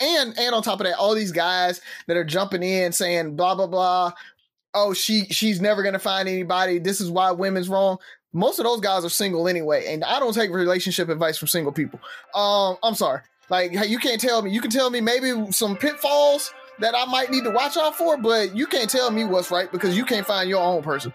and and on top of that, all these guys that are jumping in saying blah blah blah. Oh, she she's never gonna find anybody. This is why women's wrong. Most of those guys are single anyway, and I don't take relationship advice from single people. Um, I'm sorry. Like you can't tell me. You can tell me maybe some pitfalls that I might need to watch out for, but you can't tell me what's right because you can't find your own person.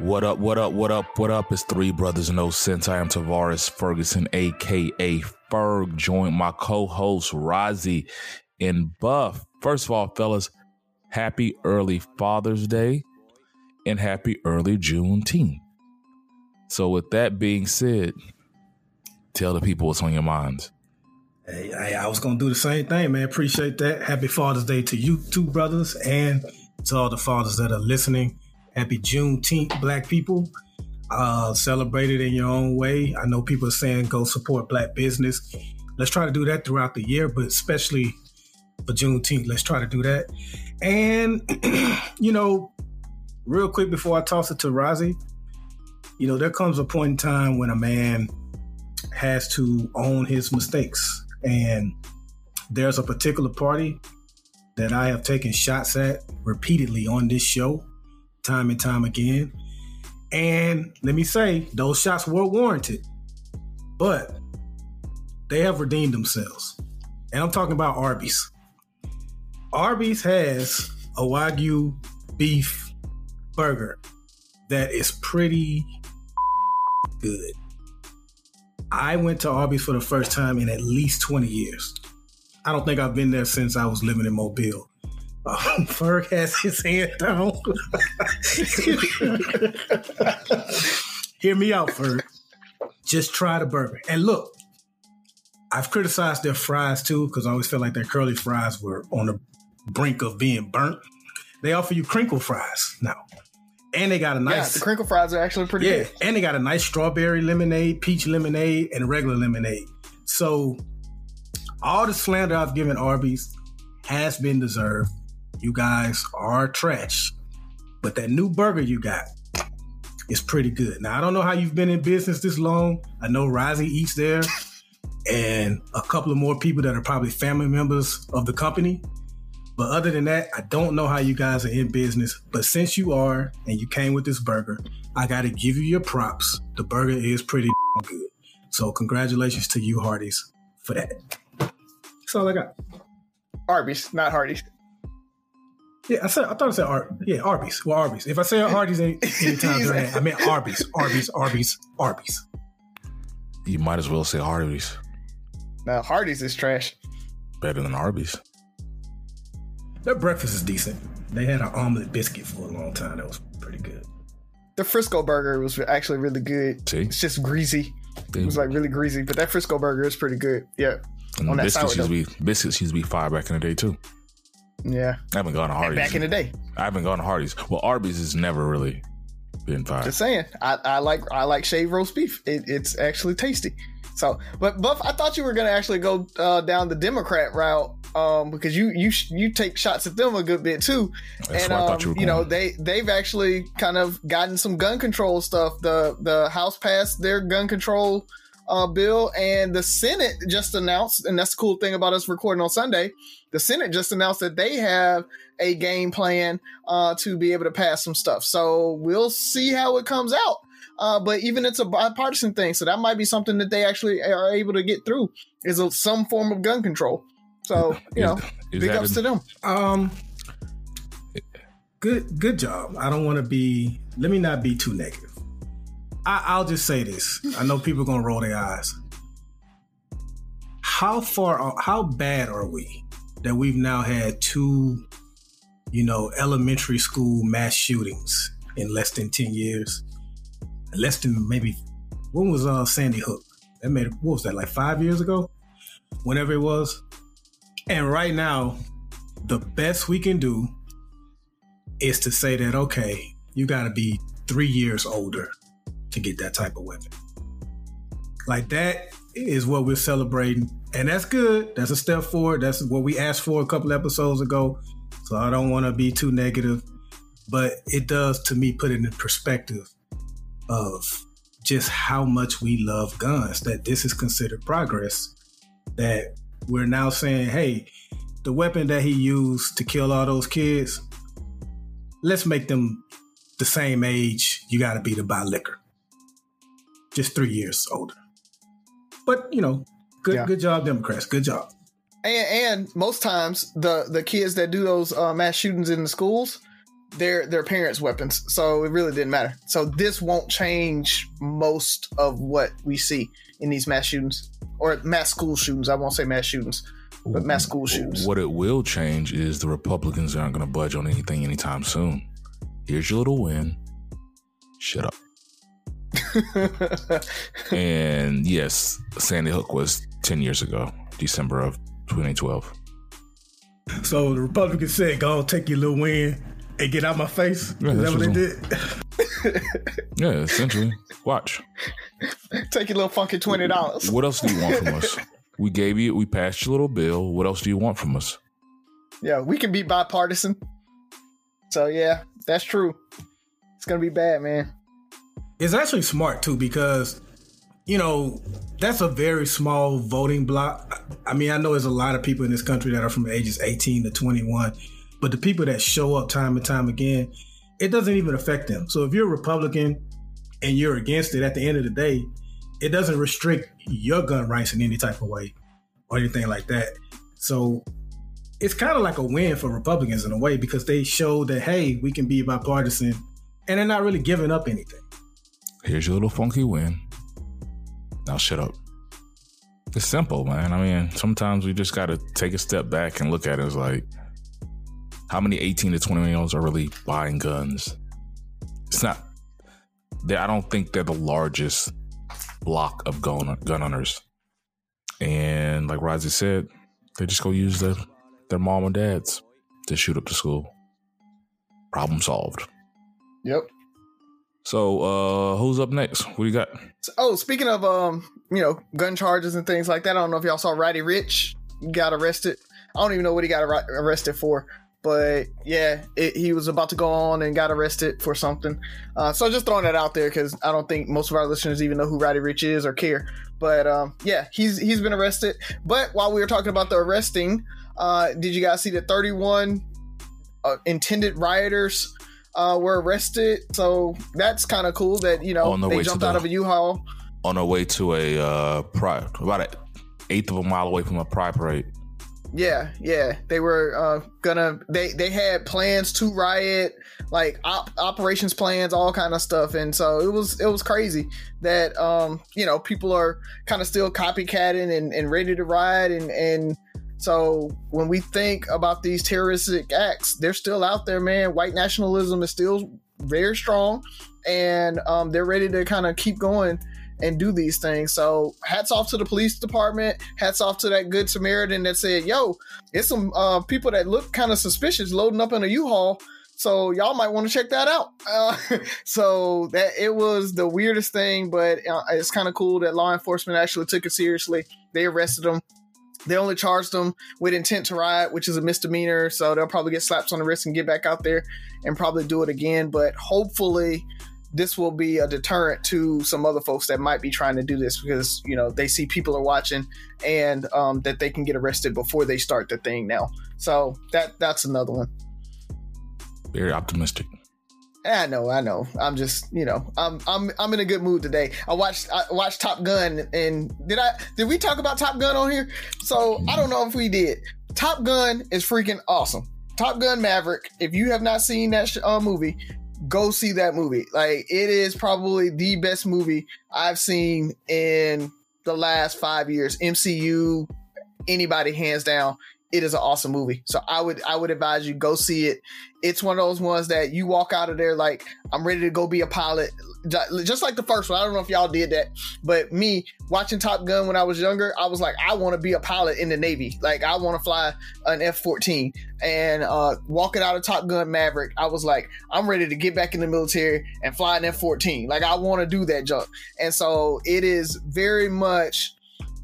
What up, what up, what up, what up? It's Three Brothers No Sense. I am Tavares Ferguson, aka Ferg, joined my co-host Rozzy and Buff. First of all, fellas, happy early Father's Day and happy early Juneteenth. So with that being said, tell the people what's on your minds. Hey, I, I was gonna do the same thing, man. Appreciate that. Happy Father's Day to you two brothers and to all the fathers that are listening. Happy Juneteenth, black people. Uh, celebrate it in your own way. I know people are saying go support black business. Let's try to do that throughout the year, but especially for Juneteenth, let's try to do that. And, you know, real quick before I toss it to Rozzy, you know, there comes a point in time when a man has to own his mistakes. And there's a particular party that I have taken shots at repeatedly on this show time and time again. And let me say, those shots were warranted, but they have redeemed themselves. And I'm talking about Arby's. Arby's has a Wagyu beef burger that is pretty good. I went to Arby's for the first time in at least 20 years. I don't think I've been there since I was living in Mobile. Um, Ferg has his hand down. Hear me out, Ferg. Just try the burger. And look, I've criticized their fries too, because I always felt like their curly fries were on the brink of being burnt. They offer you crinkle fries now. And they got a nice. Yeah, the crinkle fries are actually pretty yeah, good. and they got a nice strawberry lemonade, peach lemonade, and regular lemonade. So all the slander I've given Arby's has been deserved. You guys are trash. But that new burger you got is pretty good. Now I don't know how you've been in business this long. I know Rozzy eats there, and a couple of more people that are probably family members of the company. But other than that, I don't know how you guys are in business. But since you are and you came with this burger, I got to give you your props. The burger is pretty good. So congratulations to you, Hardee's, for that. That's all I got. Arby's, not Hardee's. Yeah, I said I thought I said Ar- yeah Arby's. Well, Arby's. If I say Hardee's any, anytime during that, I meant Arby's, Arby's, Arby's, Arby's. You might as well say Hardee's. Now Hardee's is trash. Better than Arby's. Their breakfast is decent. They had an omelet biscuit for a long time. That was pretty good. The Frisco burger was actually really good. See? It's just greasy. It was like really greasy, but that Frisco burger is pretty good. Yeah. And on that biscuits used to be biscuits used to be fire back in the day too. Yeah. I haven't gone to Hardee's. Back in the day. I haven't gone to Hardee's. Well, Arby's has never really been fire. Just saying. I, I like I like shaved roast beef. It, it's actually tasty. So, but Buff, I thought you were gonna actually go uh, down the Democrat route um, because you you you take shots at them a good bit too. That's and where I thought um, you were you know they they've actually kind of gotten some gun control stuff. The the House passed their gun control uh, bill, and the Senate just announced, and that's the cool thing about us recording on Sunday. The Senate just announced that they have a game plan uh, to be able to pass some stuff. So we'll see how it comes out. Uh, but even it's a bipartisan thing, so that might be something that they actually are able to get through is a, some form of gun control. So you know, Is big ups a- to them. Um, good good job. I don't want to be. Let me not be too negative. I, I'll just say this. I know people are gonna roll their eyes. How far? How bad are we that we've now had two, you know, elementary school mass shootings in less than ten years? Less than maybe. When was uh, Sandy Hook? That made what was that like five years ago? Whenever it was. And right now, the best we can do is to say that okay, you got to be three years older to get that type of weapon. Like that is what we're celebrating, and that's good. That's a step forward. That's what we asked for a couple episodes ago. So I don't want to be too negative, but it does to me put it in perspective of just how much we love guns. That this is considered progress. That we're now saying, hey, the weapon that he used to kill all those kids, let's make them the same age you got to be to buy liquor. Just three years older. But you know, good yeah. good job, Democrats. Good job. And, and most times the the kids that do those uh, mass shootings in the schools, they're their parents' weapons. So it really didn't matter. So this won't change most of what we see in these mass shootings or mass school shootings. I won't say mass shootings, but mass school shootings. What it will change is the Republicans aren't going to budge on anything anytime soon. Here's your little win. Shut up. and yes, Sandy Hook was 10 years ago, December of 2012. So the Republicans said, go take your little win and get out my face. Yeah, Is that what they did? yeah, essentially. Watch. Take your little funky twenty dollars. What else do you want from us? We gave you, we passed your little bill. What else do you want from us? Yeah, we can be bipartisan. So yeah, that's true. It's gonna be bad, man. It's actually smart too because you know that's a very small voting block. I mean, I know there's a lot of people in this country that are from ages 18 to 21, but the people that show up time and time again, it doesn't even affect them. So if you're a Republican and you're against it, at the end of the day, it doesn't restrict your gun rights in any type of way or anything like that. So it's kind of like a win for Republicans in a way because they show that hey, we can be bipartisan, and they're not really giving up anything. Here's your little funky win. Now shut up. It's simple, man. I mean, sometimes we just got to take a step back and look at it as like, how many 18 to 20 year olds are really buying guns? It's not. I don't think they're the largest block of gun gun owners. And like Rozzy said, they just go use their their mom and dads to shoot up the school. Problem solved. Yep. So uh who's up next? What do you got? Oh, speaking of um, you know, gun charges and things like that, I don't know if y'all saw Roddy Ricch got arrested. I don't even know what he got arrested for, but yeah, it, he was about to go on and got arrested for something. Uh, so just throwing that out there because I don't think most of our listeners even know who Roddy Ricch is or care. But um, yeah, he's he's been arrested. But while we were talking about the arresting, uh, did you guys see the 31 uh, intended rioters uh, were arrested? So that's kind of cool that you know they jumped the, out of a U-Haul on their way to a uh, pride, about an eighth of a mile away from a pride parade. Yeah, yeah, they were uh, gonna. They they had plans to riot, like op- operations plans, all kind of stuff, and so it was it was crazy that um you know people are kind of still copycatting and, and ready to riot, and and so when we think about these terroristic acts, they're still out there, man. White nationalism is still very strong, and um, they're ready to kind of keep going and do these things. So hats off to the police department. Hats off to that good Samaritan that said, "Yo, it's some uh, people that look kind of suspicious loading up in a U-Haul." So y'all might want to check that out. Uh, so that it was the weirdest thing, but uh, it's kind of cool that law enforcement actually took it seriously. They arrested them. They only charged them with intent to riot, which is a misdemeanor. So they'll probably get slaps on the wrist and get back out there and probably do it again. But hopefully, this will be a deterrent to some other folks that might be trying to do this because you know they see people are watching and um, that they can get arrested before they start the thing now. So that that's another one. Very optimistic. I know, I know. I'm just, you know, I'm I'm I'm in a good mood today. I watched I watched Top Gun and did I did we talk about Top Gun on here? So I don't know if we did. Top Gun is freaking awesome. Top Gun Maverick. If you have not seen that sh- uh, movie, go see that movie. Like it is probably the best movie I've seen in the last five years. MCU, anybody hands down. It is an awesome movie. So I would I would advise you go see it. It's one of those ones that you walk out of there like I'm ready to go be a pilot just like the first one. I don't know if y'all did that, but me watching Top Gun when I was younger, I was like, I want to be a pilot in the Navy. Like I want to fly an F fourteen. And uh, walking out of Top Gun Maverick, I was like, I'm ready to get back in the military and fly an F fourteen. Like I want to do that jump. And so it is very much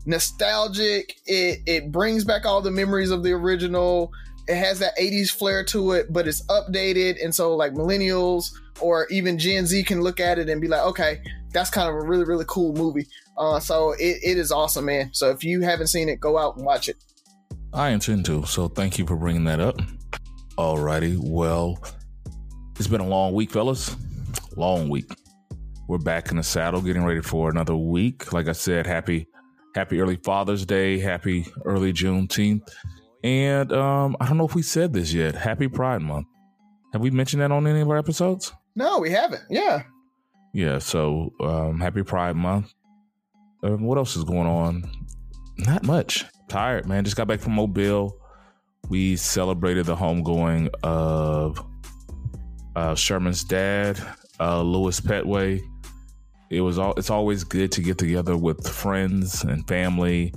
nostalgic. It it brings back all the memories of the original. It has that 80s flair to it, but it's updated. And so like millennials or even Gen Z can look at it and be like, okay, that's kind of a really, really cool movie. Uh, so it, it is awesome, man. So if you haven't seen it, go out and watch it. I intend to. So thank you for bringing that up. Alrighty. Well, it's been a long week, fellas. Long week. We're back in the saddle, getting ready for another week. Like I said, happy, happy early Father's Day, happy early Juneteenth, and um, I don't know if we said this yet. Happy Pride Month. Have we mentioned that on any of our episodes? No, we haven't. Yeah. Yeah. So um, happy Pride Month. Um, what else is going on? Not much. Tired, man. Just got back from Mobile. We celebrated the homegoing of uh, Sherman's dad, uh, Louis Petway it was all it's always good to get together with friends and family.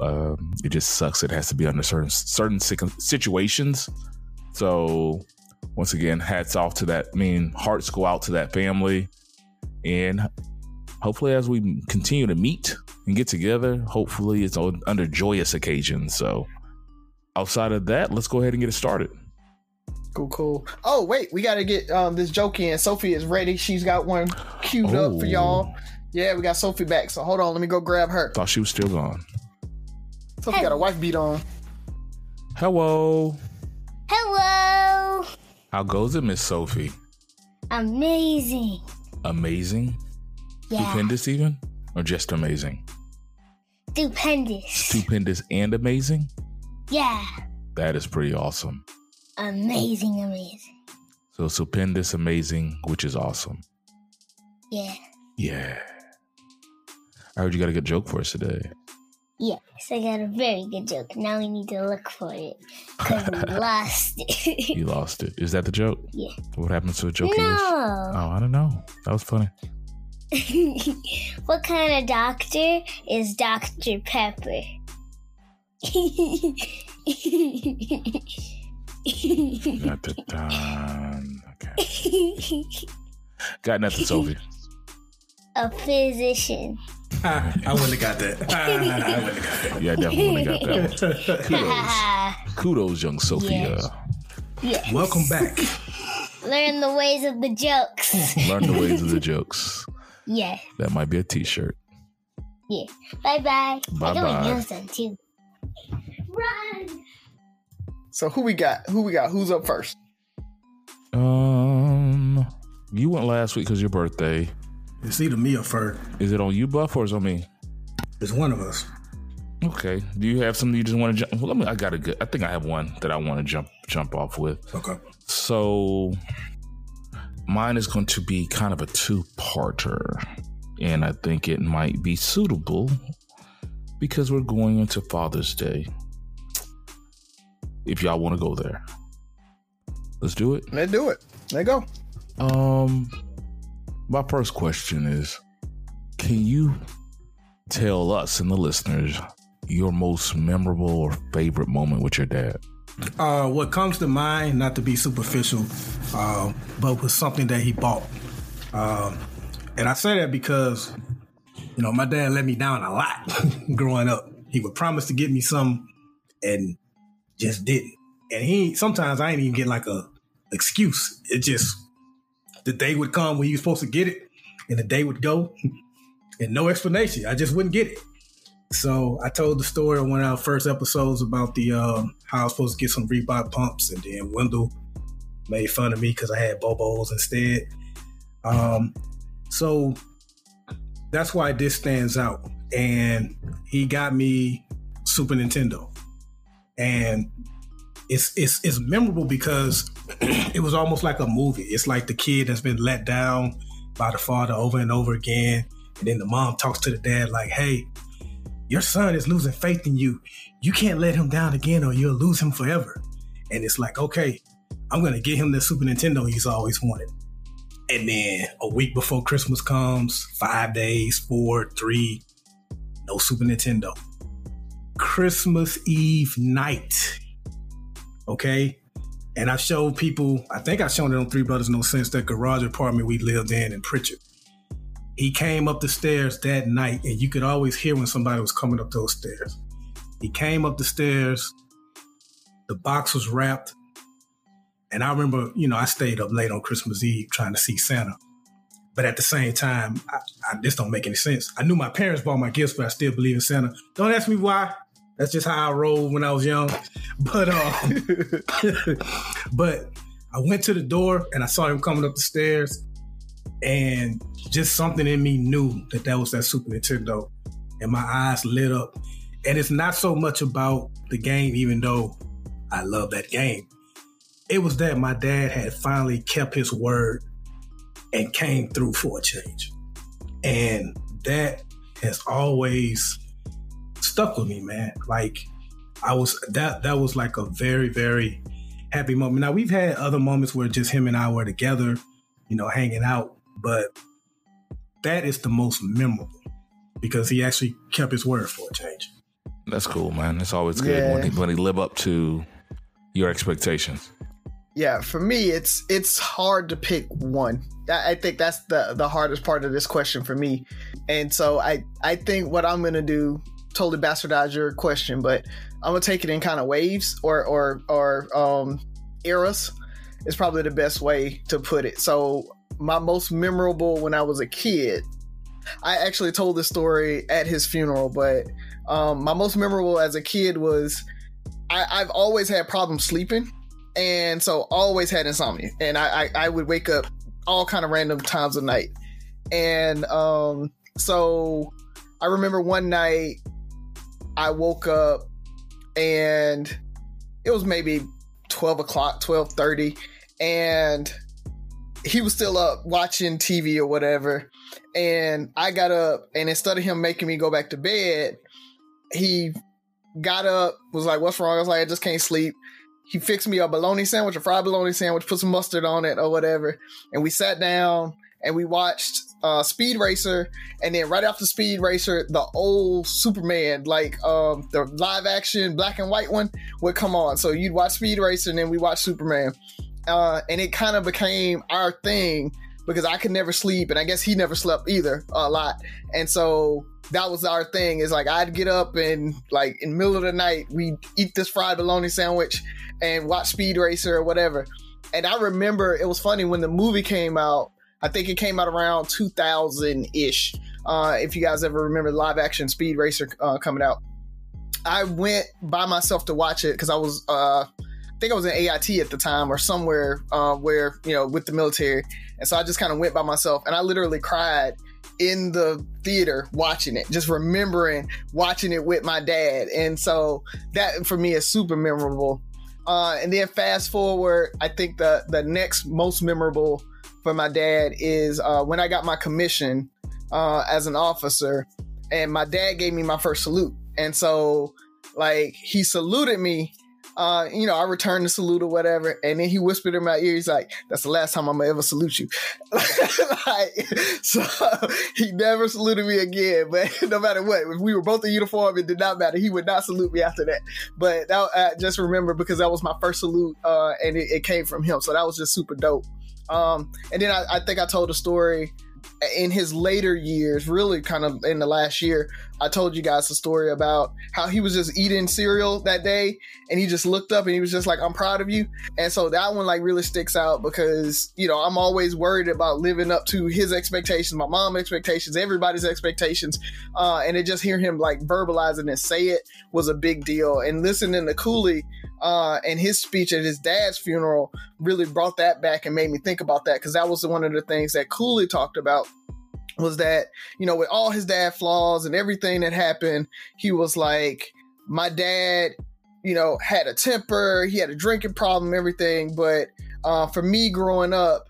Um, it just sucks it has to be under certain certain situations. So once again hats off to that I mean hearts go out to that family. And hopefully as we continue to meet and get together hopefully it's under joyous occasions. So outside of that let's go ahead and get it started Cool, cool. Oh, wait, we got to get um, this joke in. Sophie is ready. She's got one queued oh. up for y'all. Oh. Yeah, we got Sophie back. So hold on, let me go grab her. Thought she was still gone. Sophie hey. got a wife beat on. Hello. Hello. How goes it, Miss Sophie? Amazing. Amazing? Yeah. Stupendous, even? Or just amazing? Stupendous. Stupendous and amazing? Yeah. That is pretty awesome amazing, amazing. So stupendous, amazing, which is awesome. Yeah. Yeah. I heard you got a good joke for us today. Yes, I got a very good joke. Now we need to look for it because we lost it. you lost it. Is that the joke? Yeah. What happens to a joke? No. Oh, I don't know. That was funny. what kind of doctor is Dr. Pepper? Got the done. Okay. Got nothing, Sophie. A physician. I wouldn't have got that. I wouldn't have got that. Yeah, I definitely wouldn't have got that. Kudos. Kudos, young Sophia. Uh, yes. yes. Welcome back. Learn the ways of the jokes. Learn the ways of the jokes. Yeah. That might be a t-shirt. Yeah. Bye bye. Bye bye. I use them too. Run. So who we got? Who we got? Who's up first? Um, you went last week because your birthday. It's either me or Ferg. Is it on you, Buff, or is it on me? It's one of us. Okay. Do you have something you just want to jump? Well, let me. I got a good. I think I have one that I want to jump jump off with. Okay. So, mine is going to be kind of a two parter, and I think it might be suitable because we're going into Father's Day if y'all want to go there. Let's do it. Let's do it. Let go. Um, my first question is, can you tell us and the listeners your most memorable or favorite moment with your dad? Uh, what comes to mind, not to be superficial, uh, but was something that he bought. Um, and I say that because, you know, my dad let me down a lot growing up. He would promise to get me some, and just didn't. And he sometimes I ain't even get like a excuse. It just the day would come when you was supposed to get it, and the day would go, and no explanation. I just wouldn't get it. So I told the story on one of our first episodes about the um, how I was supposed to get some Reebok pumps, and then Wendell made fun of me because I had Bobos instead. Um, so that's why this stands out. And he got me Super Nintendo and it's it's it's memorable because it was almost like a movie. It's like the kid that's been let down by the father over and over again, and then the mom talks to the dad like, "Hey, your son is losing faith in you. You can't let him down again, or you'll lose him forever." And it's like, okay, I'm gonna get him the Super Nintendo he's always wanted. And then a week before Christmas comes, five days, four, three, no Super Nintendo. Christmas Eve night. Okay. And I showed people, I think I showed it on Three Brothers No Sense, that garage apartment we lived in in Prichard. he came up the stairs that night, and you could always hear when somebody was coming up those stairs. He came up the stairs. The box was wrapped. And I remember, you know, I stayed up late on Christmas Eve trying to see Santa. But at the same time, I, I, this don't make any sense. I knew my parents bought my gifts, but I still believe in Santa. Don't ask me why. That's just how I rolled when I was young. But um, but I went to the door and I saw him coming up the stairs, and just something in me knew that that was that Super Nintendo, and my eyes lit up. And it's not so much about the game, even though I love that game. It was that my dad had finally kept his word and came through for a change. And that has always stuck with me, man. Like I was that that was like a very, very happy moment. Now we've had other moments where just him and I were together, you know, hanging out, but that is the most memorable because he actually kept his word for a change. That's cool, man. It's always good yeah. when, he, when he live up to your expectations. Yeah, for me, it's it's hard to pick one. I think that's the the hardest part of this question for me, and so I I think what I'm gonna do totally bastardize your question, but I'm gonna take it in kind of waves or or or um eras is probably the best way to put it. So my most memorable when I was a kid, I actually told this story at his funeral, but um, my most memorable as a kid was I, I've always had problems sleeping and so always had insomnia and I, I, I would wake up all kind of random times of night and um so i remember one night i woke up and it was maybe 12 o'clock 12.30 and he was still up watching tv or whatever. And i got up and instead of him making me go back to bed he got up was like what's wrong? I was like i just can't sleep. He fixed me a bologna sandwich, a fried bologna sandwich, put some mustard on it or whatever. And we sat down and we watched uh, Speed Racer, and then right after Speed Racer, the old Superman, like um, the live action black and white one, would come on. So you'd watch Speed Racer, and then we watch Superman, uh, and it kind of became our thing because I could never sleep, and I guess he never slept either a lot, and so that was our thing. Is like I'd get up and like in middle of the night we eat this fried bologna sandwich and watch Speed Racer or whatever. And I remember it was funny when the movie came out. I think it came out around 2000 ish. Uh, if you guys ever remember live action Speed Racer uh, coming out, I went by myself to watch it because I was, uh, I think I was in AIT at the time or somewhere uh, where you know with the military, and so I just kind of went by myself and I literally cried in the theater watching it, just remembering watching it with my dad. And so that for me is super memorable. Uh, and then fast forward, I think the the next most memorable for my dad is uh, when I got my commission uh, as an officer, and my dad gave me my first salute. And so, like, he saluted me uh, you know, I returned the salute or whatever, and then he whispered in my ear, he's like, "That's the last time I'm gonna ever salute you." like, so he never saluted me again. But no matter what, if we were both in uniform, it did not matter. He would not salute me after that. But that, I just remember because that was my first salute, uh, and it, it, came from him, so that was just super dope. Um, and then I, I think I told a story in his later years, really kind of in the last year, I told you guys the story about how he was just eating cereal that day and he just looked up and he was just like, I'm proud of you. And so that one like really sticks out because, you know, I'm always worried about living up to his expectations, my mom expectations, everybody's expectations. Uh, and to just hear him like verbalizing and say it was a big deal. And listening to Cooley uh, and his speech at his dad's funeral really brought that back and made me think about that because that was one of the things that Cooley talked about was that you know with all his dad flaws and everything that happened he was like my dad you know had a temper he had a drinking problem everything but uh, for me growing up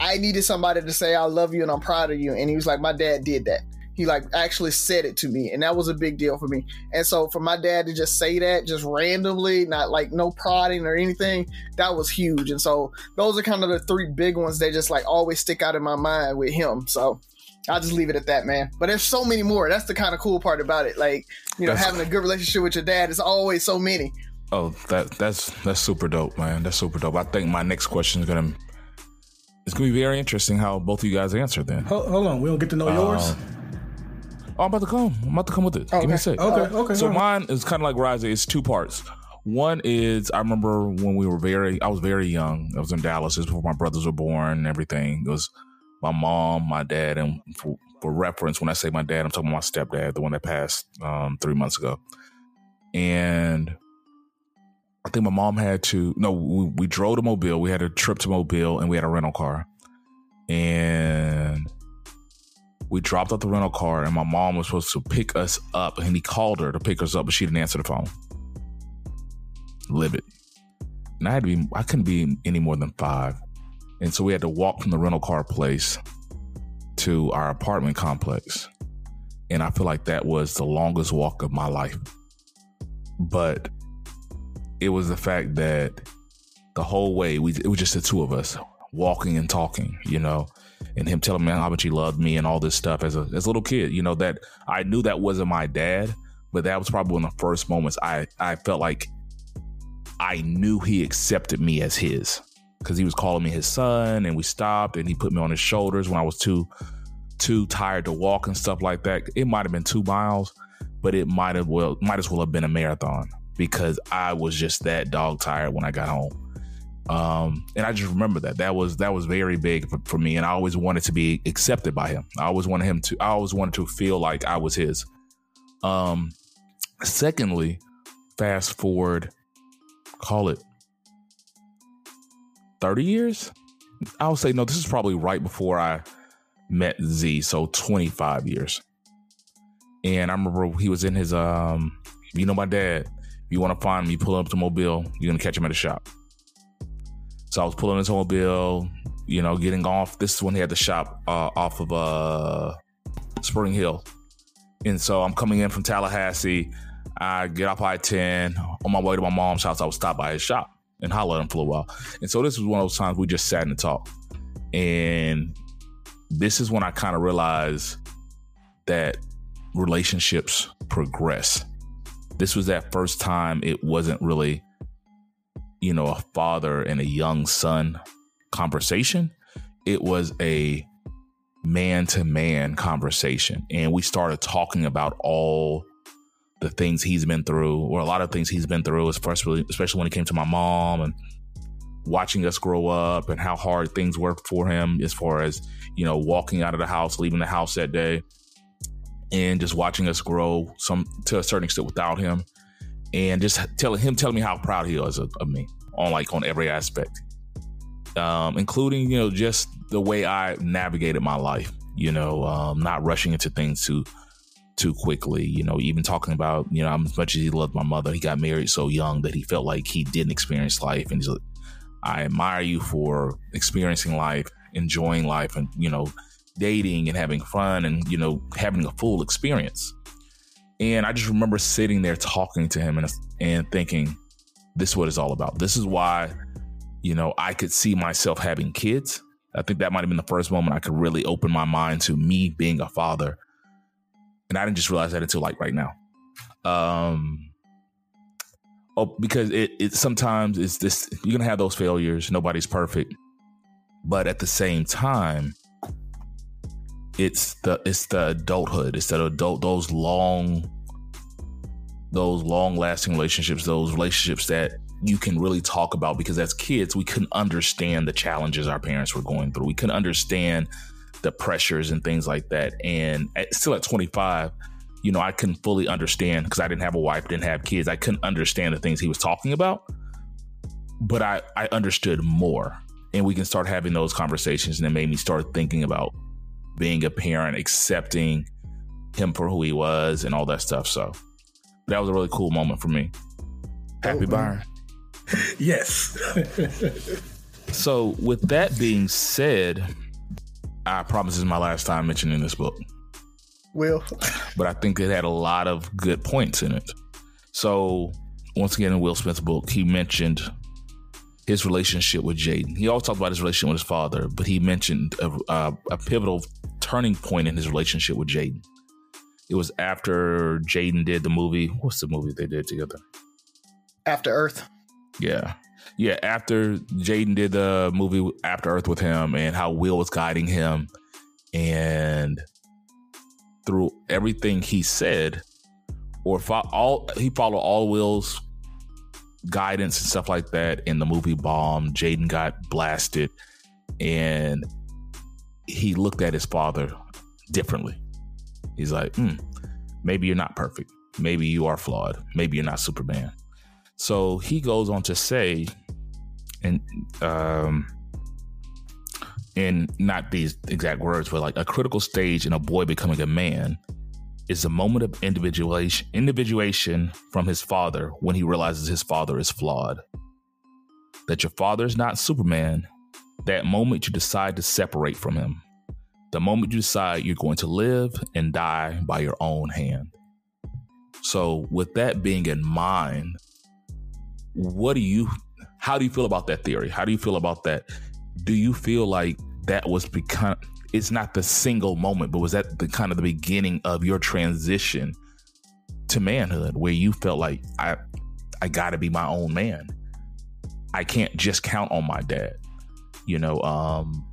i needed somebody to say i love you and i'm proud of you and he was like my dad did that. He like actually said it to me and that was a big deal for me. And so for my dad to just say that just randomly not like no prodding or anything that was huge. And so those are kind of the three big ones that just like always stick out in my mind with him so I'll just leave it at that, man. But there's so many more. That's the kind of cool part about it. Like, you know, that's, having a good relationship with your dad is always so many. Oh, that that's that's super dope, man. That's super dope. I think my next question is gonna it's gonna be very interesting how both of you guys answer. Then Hold, hold on, we don't get to know yours. Uh, oh, I'm about to come. I'm about to come with it. Give me a sec. okay, okay. So all right. mine is kind of like Rising. It's two parts. One is I remember when we were very, I was very young. I was in Dallas. It was before my brothers were born and everything. It was my mom, my dad, and for, for reference, when I say my dad, I'm talking about my stepdad, the one that passed um, three months ago. And I think my mom had to, no, we, we drove to Mobile. We had a trip to Mobile and we had a rental car. And we dropped off the rental car and my mom was supposed to pick us up and he called her to pick us up, but she didn't answer the phone. Livid. And I had to be, I couldn't be any more than five. And so we had to walk from the rental car place to our apartment complex. And I feel like that was the longest walk of my life. But it was the fact that the whole way we it was just the two of us walking and talking, you know, and him telling me how much he loved me and all this stuff as a as a little kid, you know, that I knew that wasn't my dad, but that was probably one of the first moments I I felt like I knew he accepted me as his because he was calling me his son and we stopped and he put me on his shoulders when I was too too tired to walk and stuff like that. It might have been two miles, but it might have well might as well have been a marathon because I was just that dog tired when I got home. Um, and I just remember that that was that was very big for, for me, and I always wanted to be accepted by him. I always wanted him to. I always wanted to feel like I was his. Um, secondly, fast forward, call it thirty years. I would say no. This is probably right before I met Z, so twenty five years. And I remember he was in his um, you know, my dad. You want to find me, pull up to Mobile. You're gonna catch him at a shop. So I was pulling his Mobile, you know, getting off. This is when he had the shop uh, off of uh, Spring Hill. And so I'm coming in from Tallahassee. I get off I 10 on my way to my mom's house. I would stop by his shop and holler at him for a while. And so this was one of those times we just sat and talked. And this is when I kind of realized that relationships progress. This was that first time it wasn't really you know, a father and a young son conversation. It was a man to man conversation. And we started talking about all the things he's been through, or a lot of things he's been through, especially, especially when it came to my mom and watching us grow up and how hard things were for him as far as, you know, walking out of the house, leaving the house that day, and just watching us grow some to a certain extent without him and just telling him telling me how proud he was of, of me on like on every aspect um, including you know just the way i navigated my life you know um, not rushing into things too too quickly you know even talking about you know as much as he loved my mother he got married so young that he felt like he didn't experience life and he's like i admire you for experiencing life enjoying life and you know dating and having fun and you know having a full experience and I just remember sitting there talking to him and, and thinking, this is what it's all about. This is why, you know, I could see myself having kids. I think that might have been the first moment I could really open my mind to me being a father. And I didn't just realize that until like right now. Um, oh, because it, it sometimes it's this, you're to have those failures. Nobody's perfect. But at the same time, it's the it's the adulthood it's the adult those long those long lasting relationships those relationships that you can really talk about because as kids we couldn't understand the challenges our parents were going through we couldn't understand the pressures and things like that and at, still at 25 you know i couldn't fully understand because i didn't have a wife didn't have kids i couldn't understand the things he was talking about but i i understood more and we can start having those conversations and it made me start thinking about being a parent, accepting him for who he was, and all that stuff. So that was a really cool moment for me. Happy oh, Byron. Yes. so, with that being said, I promise this is my last time mentioning this book. Will. but I think it had a lot of good points in it. So, once again, in Will Smith's book, he mentioned his relationship with Jaden. He always talked about his relationship with his father, but he mentioned a, a, a pivotal turning point in his relationship with Jaden. It was after Jaden did the movie. What's the movie they did together? After Earth. Yeah. Yeah, after Jaden did the movie After Earth with him and how Will was guiding him and through everything he said or fo- all he followed all Will's guidance and stuff like that in the movie Bomb, Jaden got blasted and he looked at his father differently. He's like, hmm, maybe you're not perfect. Maybe you are flawed. Maybe you're not Superman. So he goes on to say, and um, in not these exact words, but like a critical stage in a boy becoming a man is a moment of individuation, individuation from his father when he realizes his father is flawed. That your father is not Superman. That moment you decide to separate from him. The moment you decide you're going to live and die by your own hand. So, with that being in mind, what do you how do you feel about that theory? How do you feel about that? Do you feel like that was become it's not the single moment, but was that the kind of the beginning of your transition to manhood where you felt like I I got to be my own man. I can't just count on my dad. You know, um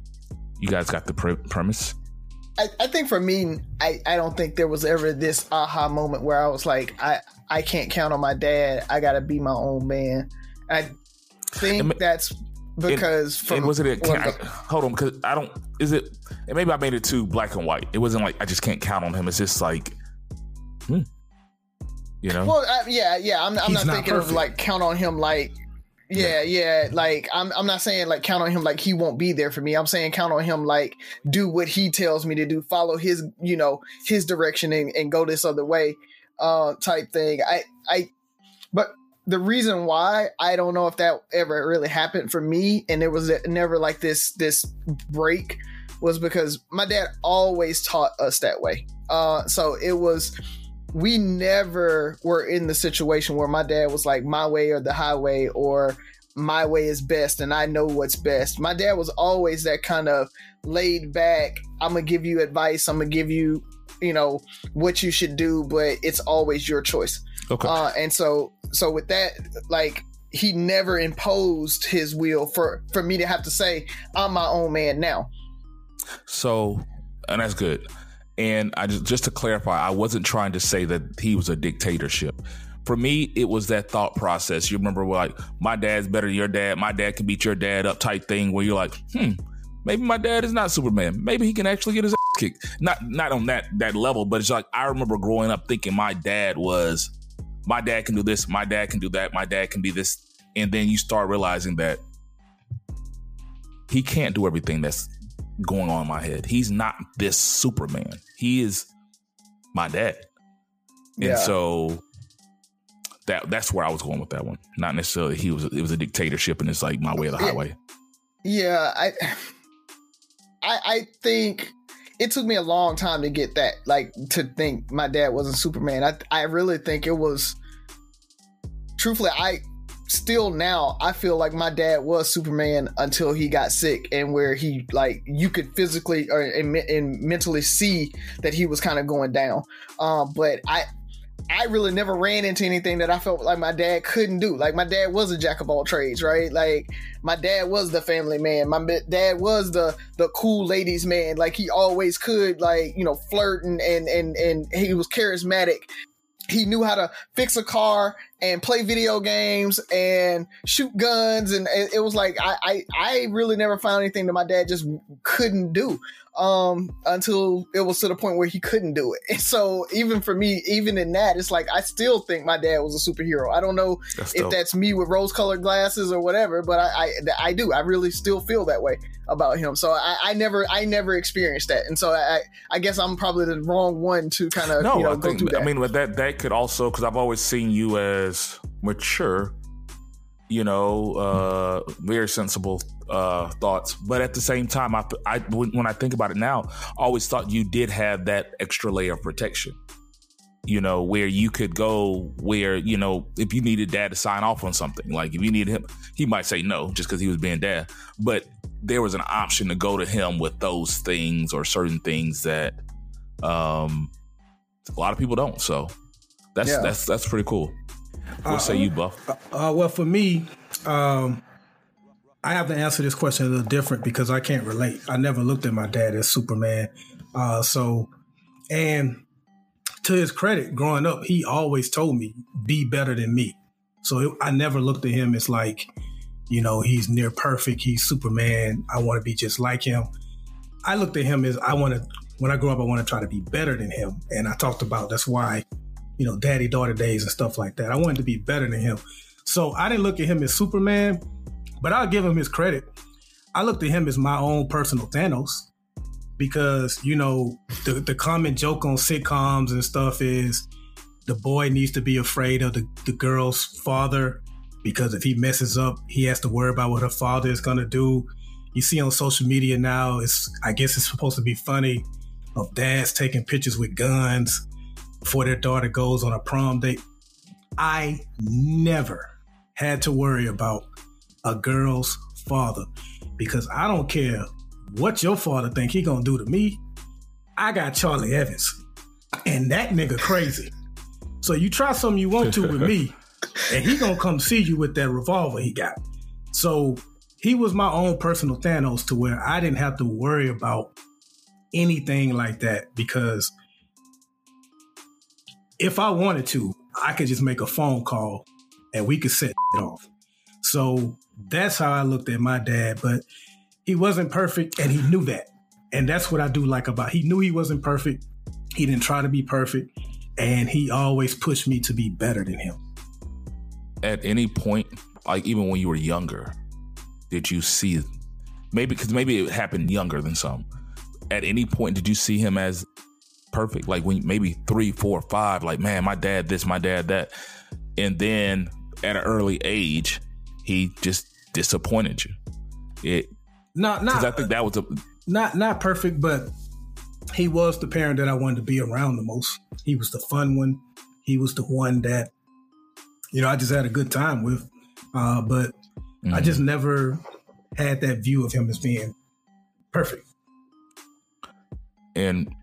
you guys got the pre- premise? I, I think for me, I, I don't think there was ever this aha moment where I was like, I, I can't count on my dad. I got to be my own man. I think that's because and, from and was it? a A, I, hold on, because I don't. Is it? And maybe I made it too black and white. It wasn't like I just can't count on him. It's just like, hmm, you know. Well, I, yeah, yeah. I'm, I'm not, not thinking perfect. of like count on him like. Yeah, yeah, like I'm I'm not saying like count on him like he won't be there for me. I'm saying count on him like do what he tells me to do, follow his, you know, his direction and, and go this other way uh type thing. I I but the reason why I don't know if that ever really happened for me, and it was never like this this break, was because my dad always taught us that way. Uh, so it was we never were in the situation where my dad was like my way or the highway or my way is best and I know what's best. My dad was always that kind of laid back. I'm gonna give you advice. I'm gonna give you, you know, what you should do, but it's always your choice. Okay. Uh, and so so with that, like he never imposed his will for for me to have to say I'm my own man now. So, and that's good. And I just just to clarify, I wasn't trying to say that he was a dictatorship. For me, it was that thought process. You remember, like my dad's better than your dad. My dad can beat your dad up, type thing. Where you're like, hmm, maybe my dad is not Superman. Maybe he can actually get his ass kicked. Not not on that that level, but it's like I remember growing up thinking my dad was my dad can do this, my dad can do that, my dad can be this. And then you start realizing that he can't do everything that's going on in my head. He's not this Superman. He is my dad. And yeah. so that that's where I was going with that one. Not necessarily he was it was a dictatorship and it's like my way of the highway. Yeah, I I I think it took me a long time to get that, like to think my dad wasn't Superman. I I really think it was. Truthfully, I still now I feel like my dad was Superman until he got sick, and where he like you could physically or and, and mentally see that he was kind of going down. Um, but I I really never ran into anything that I felt like my dad couldn't do. Like my dad was a jack of all trades, right? Like my dad was the family man. My dad was the the cool ladies man. Like he always could like, you know, flirt and and and, and he was charismatic. He knew how to fix a car and play video games and shoot guns and it, was like I, I I really never found anything that my dad just couldn't do um until it was to the point where he couldn't do it. And so even for me, even in that, it's like I still think my dad was a superhero. I don't know that's if that's me with rose colored glasses or whatever, but I, I, I do. I really still feel that way about him. So I, I never I never experienced that, and so I I guess I'm probably the wrong one to kind of no. You know, I think I mean, but that that could also because I've always seen you as mature you know, uh, very sensible uh, thoughts. But at the same time, I, I, when I think about it now, I always thought you did have that extra layer of protection. You know, where you could go, where you know, if you needed dad to sign off on something, like if you needed him, he might say no just because he was being dad. But there was an option to go to him with those things or certain things that um, a lot of people don't. So that's yeah. that's that's pretty cool. What uh, say you, Buff? Uh, uh, well, for me, Um, I have to answer this question a little different because I can't relate. I never looked at my dad as Superman. Uh, so, and to his credit, growing up, he always told me, be better than me. So it, I never looked at him as like, you know, he's near perfect. He's Superman. I want to be just like him. I looked at him as I want to, when I grow up, I want to try to be better than him. And I talked about that's why, you know, daddy daughter days and stuff like that. I wanted to be better than him. So I didn't look at him as Superman, but I'll give him his credit. I looked at him as my own personal Thanos because, you know, the, the common joke on sitcoms and stuff is the boy needs to be afraid of the, the girl's father because if he messes up, he has to worry about what her father is going to do. You see on social media now, it's I guess it's supposed to be funny of dads taking pictures with guns before their daughter goes on a prom date. I never had to worry about a girl's father because I don't care what your father think he gonna do to me. I got Charlie Evans, and that nigga crazy. So you try something you want to with me, and he gonna come see you with that revolver he got. So he was my own personal Thanos to where I didn't have to worry about anything like that because if I wanted to, I could just make a phone call and we could set it off. So that's how I looked at my dad, but he wasn't perfect and he knew that. And that's what I do like about he knew he wasn't perfect. He didn't try to be perfect and he always pushed me to be better than him. At any point, like even when you were younger, did you see maybe because maybe it happened younger than some. At any point, did you see him as perfect? Like when maybe three, four, five, like man, my dad this, my dad that, and then at an early age, he just disappointed you. It not not I think that was a not not perfect, but he was the parent that I wanted to be around the most. He was the fun one. He was the one that you know I just had a good time with. Uh, but mm-hmm. I just never had that view of him as being perfect. And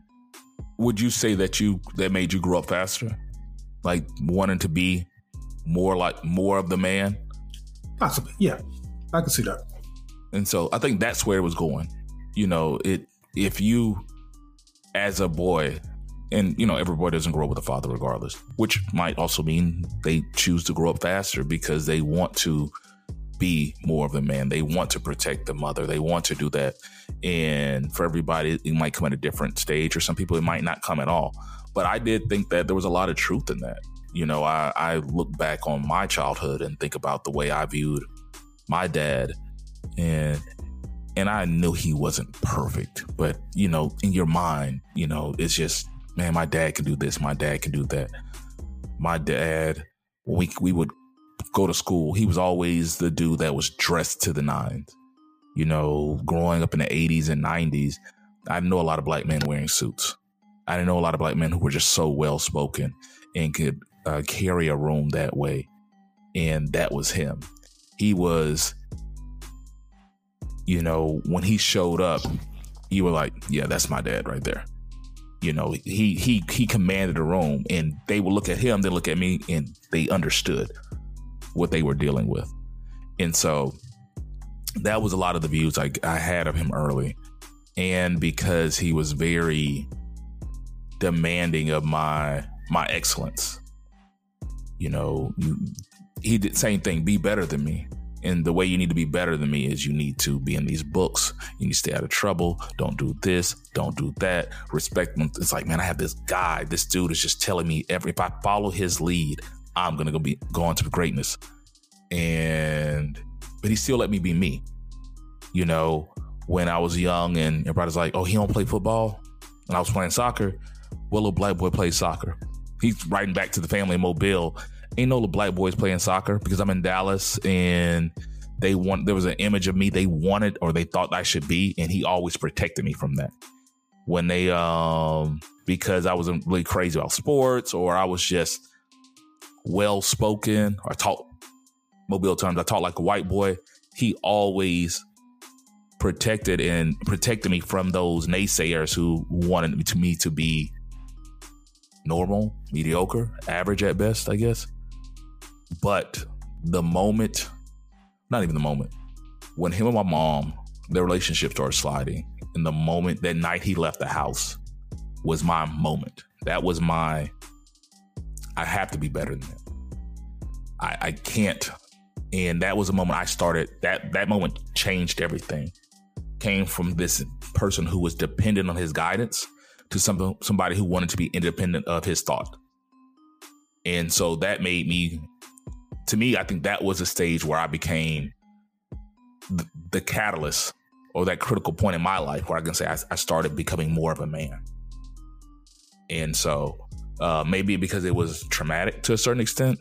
would you say that you that made you grow up faster, like wanting to be more like more of the man? Possibly, yeah, I can see that. And so I think that's where it was going. You know, it if you as a boy, and you know, every boy doesn't grow up with a father regardless, which might also mean they choose to grow up faster because they want to be more of a man. They want to protect the mother. They want to do that. And for everybody, it might come at a different stage, or some people it might not come at all. But I did think that there was a lot of truth in that. You know, I, I look back on my childhood and think about the way I viewed my dad and and I knew he wasn't perfect, but you know, in your mind, you know, it's just, man, my dad can do this, my dad can do that. My dad, we we would go to school. He was always the dude that was dressed to the nines. You know, growing up in the 80s and 90s, I know a lot of black men wearing suits. I didn't know a lot of black men who were just so well spoken and could uh, carry a room that way. And that was him. He was you know, when he showed up, you were like, yeah, that's my dad right there. You know, he he he commanded a room and they would look at him, they look at me and they understood what they were dealing with. And so that was a lot of the views I, I had of him early. And because he was very demanding of my my excellence. You know, he did same thing, be better than me. And the way you need to be better than me is you need to be in these books. You need to stay out of trouble. Don't do this. Don't do that. Respect. It's like, man, I have this guy. This dude is just telling me every if I follow his lead, I'm gonna go be going to greatness. And but he still let me be me. You know, when I was young and everybody's like, oh, he don't play football. And I was playing soccer. Well, little black boy plays soccer. He's writing back to the family in Mobile ain't no little black boys playing soccer because I'm in Dallas and they want there was an image of me they wanted or they thought I should be, and he always protected me from that. When they um because I wasn't really crazy about sports or I was just well spoken or taught mobile terms, I taught like a white boy. He always protected and protected me from those naysayers who wanted me to me to be normal, mediocre, average at best, I guess. But the moment not even the moment. When him and my mom, their relationship started sliding, and the moment that night he left the house was my moment. That was my. I have to be better than that. I, I can't. And that was a moment I started. That that moment changed everything. Came from this person who was dependent on his guidance to some, somebody who wanted to be independent of his thought. And so that made me, to me, I think that was a stage where I became the, the catalyst or that critical point in my life where I can say I, I started becoming more of a man. And so uh, maybe because it was traumatic to a certain extent,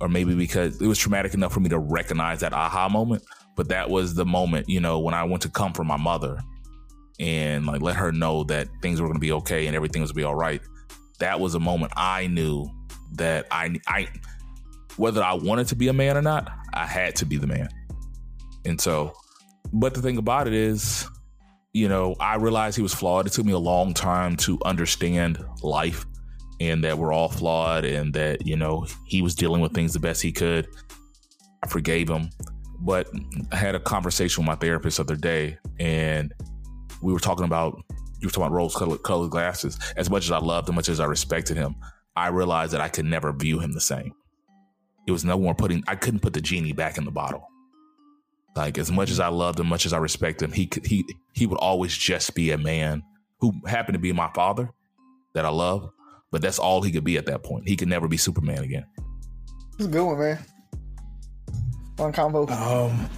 or maybe because it was traumatic enough for me to recognize that aha moment. But that was the moment, you know, when I went to come for my mother and like let her know that things were going to be okay and everything was going to be all right. That was a moment I knew that I, I, whether I wanted to be a man or not, I had to be the man. And so, but the thing about it is, you know, I realized he was flawed. It took me a long time to understand life and that we're all flawed and that, you know, he was dealing with things the best he could. I forgave him. But I had a conversation with my therapist the other day and we were talking about you were talking about rose colored, glasses. As much as I loved him, much as I respected him, I realized that I could never view him the same. It was no more putting I couldn't put the genie back in the bottle. Like as much as I loved him, much as I respect him, he could he he would always just be a man who happened to be my father that I love, but that's all he could be at that point. He could never be Superman again. It's a good one, man. One combo. Um,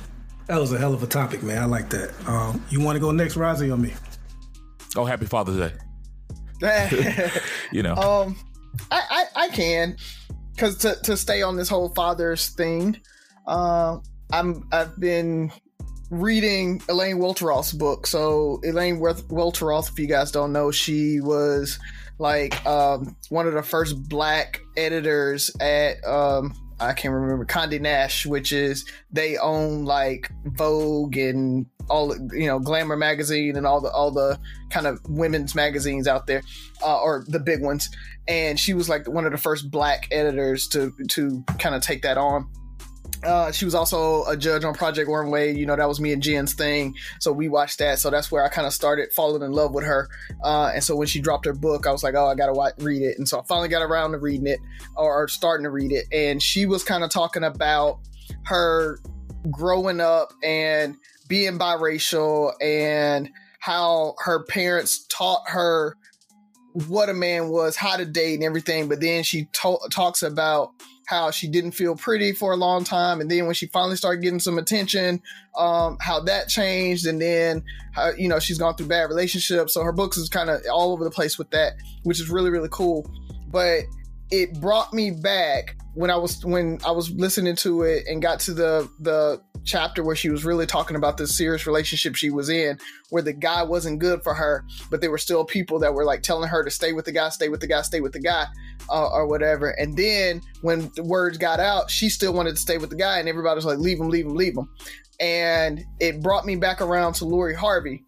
that was a hell of a topic, man. I like that. Um, you want to go next, Rozzy, on me? Oh, happy Father's Day. you know. Um, I I, I can, because to to stay on this whole father's thing, uh, I'm I've been reading Elaine Welteroth's book. So Elaine Welteroth, if you guys don't know, she was like um, one of the first black editors at um, I can't remember Condé Nast, which is they own like Vogue and all you know Glamour magazine and all the all the kind of women's magazines out there, uh, or the big ones. And she was like one of the first black editors to to kind of take that on. Uh, she was also a judge on Project Runway. You know, that was me and Jen's thing. So we watched that. So that's where I kind of started falling in love with her. Uh, and so when she dropped her book, I was like, oh, I got to read it. And so I finally got around to reading it or, or starting to read it. And she was kind of talking about her growing up and being biracial and how her parents taught her what a man was, how to date and everything. But then she to- talks about how she didn't feel pretty for a long time, and then when she finally started getting some attention, um, how that changed, and then how you know she's gone through bad relationships. So her books is kind of all over the place with that, which is really really cool. But it brought me back when I was when I was listening to it and got to the the chapter where she was really talking about the serious relationship she was in, where the guy wasn't good for her, but there were still people that were like telling her to stay with the guy, stay with the guy, stay with the guy, uh, or whatever. And then when the words got out, she still wanted to stay with the guy, and everybody was like, leave him, leave him, leave him. And it brought me back around to Lori Harvey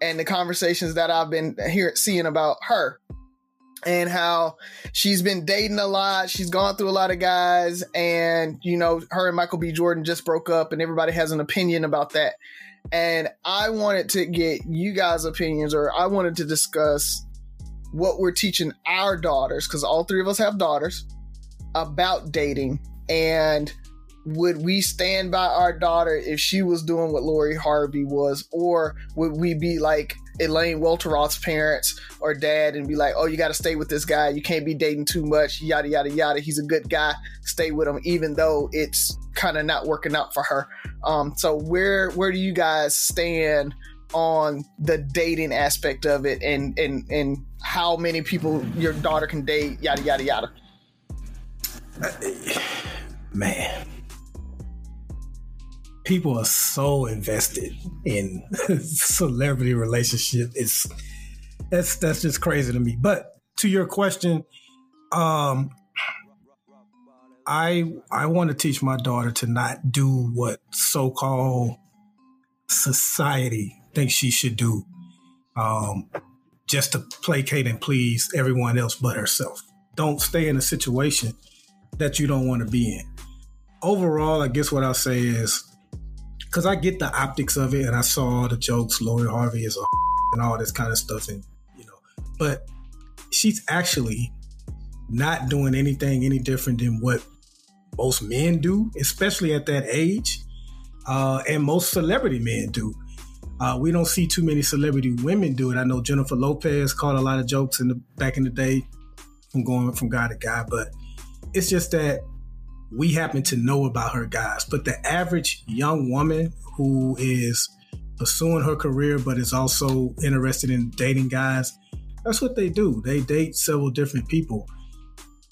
and the conversations that I've been hearing seeing about her and how she's been dating a lot. She's gone through a lot of guys, and you know, her and Michael B. Jordan just broke up, and everybody has an opinion about that. And I wanted to get you guys' opinions, or I wanted to discuss what we're teaching our daughters, because all three of us have daughters, about dating. And would we stand by our daughter if she was doing what Lori Harvey was, or would we be like Elaine Welteroth's parents or dad and be like, "Oh, you got to stay with this guy. You can't be dating too much. Yada yada yada. He's a good guy. Stay with him, even though it's kind of not working out for her." Um, so where where do you guys stand on the dating aspect of it, and and and how many people your daughter can date? Yada yada yada. Man people are so invested in celebrity relationship. It's that's that's just crazy to me. But to your question, um, I I want to teach my daughter to not do what so called society thinks she should do, um, just to placate and please everyone else but herself. Don't stay in a situation that you don't want to be in. Overall, I guess what I'll say is because I get the optics of it, and I saw all the jokes. Lori Harvey is a and all this kind of stuff, and you know, but she's actually not doing anything any different than what most men do, especially at that age, uh, and most celebrity men do. Uh, we don't see too many celebrity women do it. I know Jennifer Lopez caught a lot of jokes in the back in the day from going from guy to guy, but it's just that we happen to know about her guys. But the average young woman who is pursuing her career but is also interested in dating guys, that's what they do. They date several different people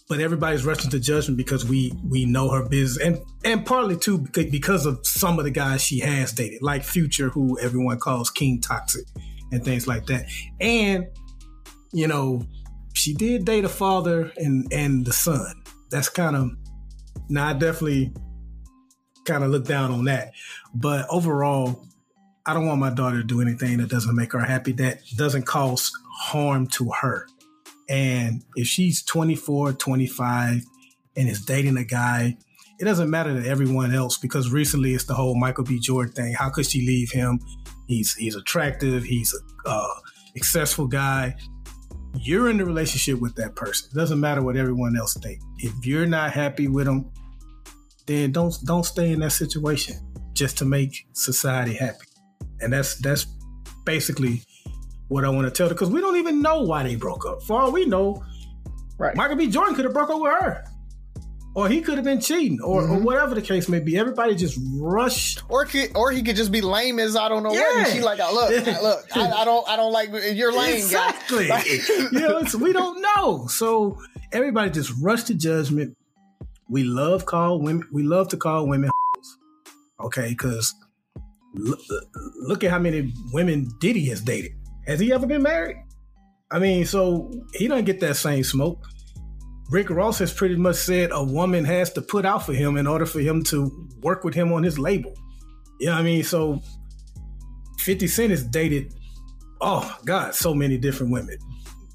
but everybody's rushing to judgment because we we know her business and and partly too because of some of the guys she has dated like future who everyone calls king toxic and things like that and you know she did date a father and and the son that's kind of now i definitely kind of look down on that but overall i don't want my daughter to do anything that doesn't make her happy that doesn't cause harm to her and if she's 24, 25 and is dating a guy, it doesn't matter to everyone else because recently it's the whole Michael B. Jordan thing. How could she leave him? He's he's attractive. He's a uh, successful guy. You're in the relationship with that person. It doesn't matter what everyone else thinks. If you're not happy with them, then don't don't stay in that situation just to make society happy. And that's that's basically what I want to tell them because we don't even know why they broke up. For all we know, right? Michael B. Jordan could have broke up with her, or he could have been cheating, or, mm-hmm. or, whatever the case may be. Everybody just rushed, or could, or he could just be lame as I don't know yeah. what. And she like, oh, look, look, I, I, don't, I don't like you're lame, exactly. you know, we don't know, so everybody just rushed to judgment. We love call women. We love to call women, okay, because look, look at how many women Diddy has dated. Has he ever been married? I mean, so he don't get that same smoke. Rick Ross has pretty much said a woman has to put out for him in order for him to work with him on his label. You know what I mean? So 50 Cent has dated, oh God, so many different women.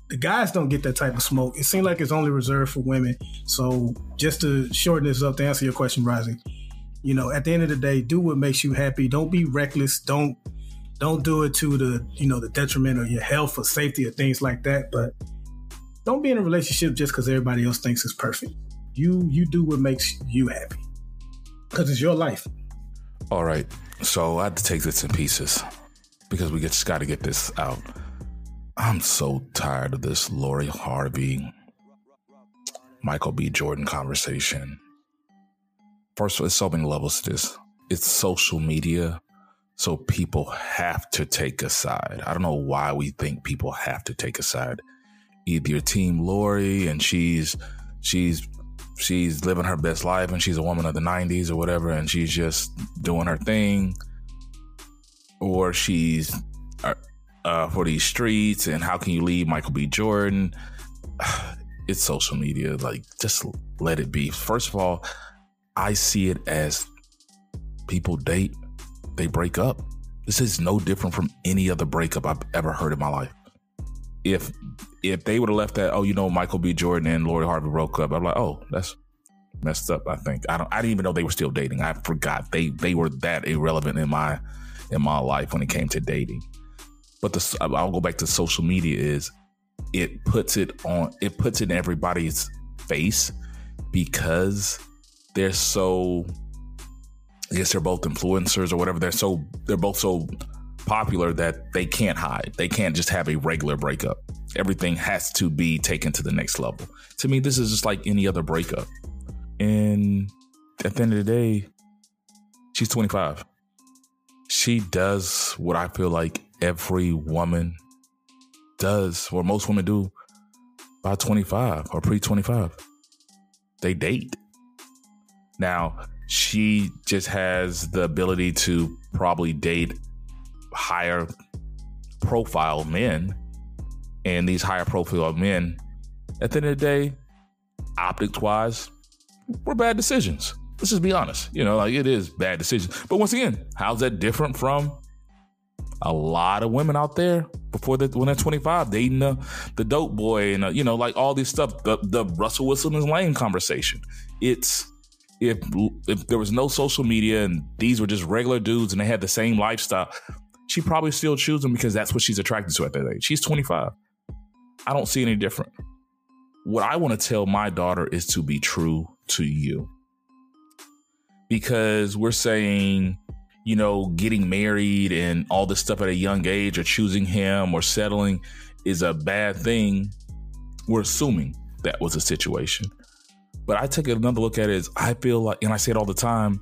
The guys don't get that type of smoke. It seems like it's only reserved for women. So just to shorten this up to answer your question, Rising, you know, at the end of the day, do what makes you happy. Don't be reckless. Don't don't do it to the you know the detriment of your health or safety or things like that but don't be in a relationship just because everybody else thinks it's perfect. You you do what makes you happy. Because it's your life. All right. So i had to take this in pieces because we just got to get this out. I'm so tired of this lori harvey michael b. Jordan conversation. First of all, there's so many levels to this. It's social media so people have to take a side. I don't know why we think people have to take a side. Your team Lori and she's she's she's living her best life and she's a woman of the 90s or whatever and she's just doing her thing. Or she's uh, uh, for these streets and how can you leave Michael B. Jordan? It's social media. Like just let it be. First of all I see it as people date they break up. This is no different from any other breakup I've ever heard in my life. If if they would have left that, oh, you know, Michael B. Jordan and Lori Harvey broke up, I'm like, oh, that's messed up. I think I don't. I didn't even know they were still dating. I forgot they they were that irrelevant in my in my life when it came to dating. But the I'll go back to social media is it puts it on it puts it in everybody's face because they're so I guess they're both influencers or whatever. They're so they're both so popular that they can't hide. They can't just have a regular breakup. Everything has to be taken to the next level. To me, this is just like any other breakup. And at the end of the day, she's 25. She does what I feel like every woman does, or most women do by 25 or pre 25. They date. Now, she just has the ability to probably date higher profile men. And these higher profile men, at the end of the day, optics wise, were bad decisions. Let's just be honest. You know, like it is bad decisions. But once again, how's that different from a lot of women out there before that when they're 25 dating the, the dope boy and uh, you know like all this stuff the, the russell wilson is lane conversation it's if if there was no social media and these were just regular dudes and they had the same lifestyle, she probably still chooses him because that's what she's attracted to at that age. She's 25. I don't see any different. What I want to tell my daughter is to be true to you. Because we're saying, you know, getting married and all this stuff at a young age or choosing him or settling is a bad thing. We're assuming that was a situation. But I take another look at it as I feel like, and I say it all the time,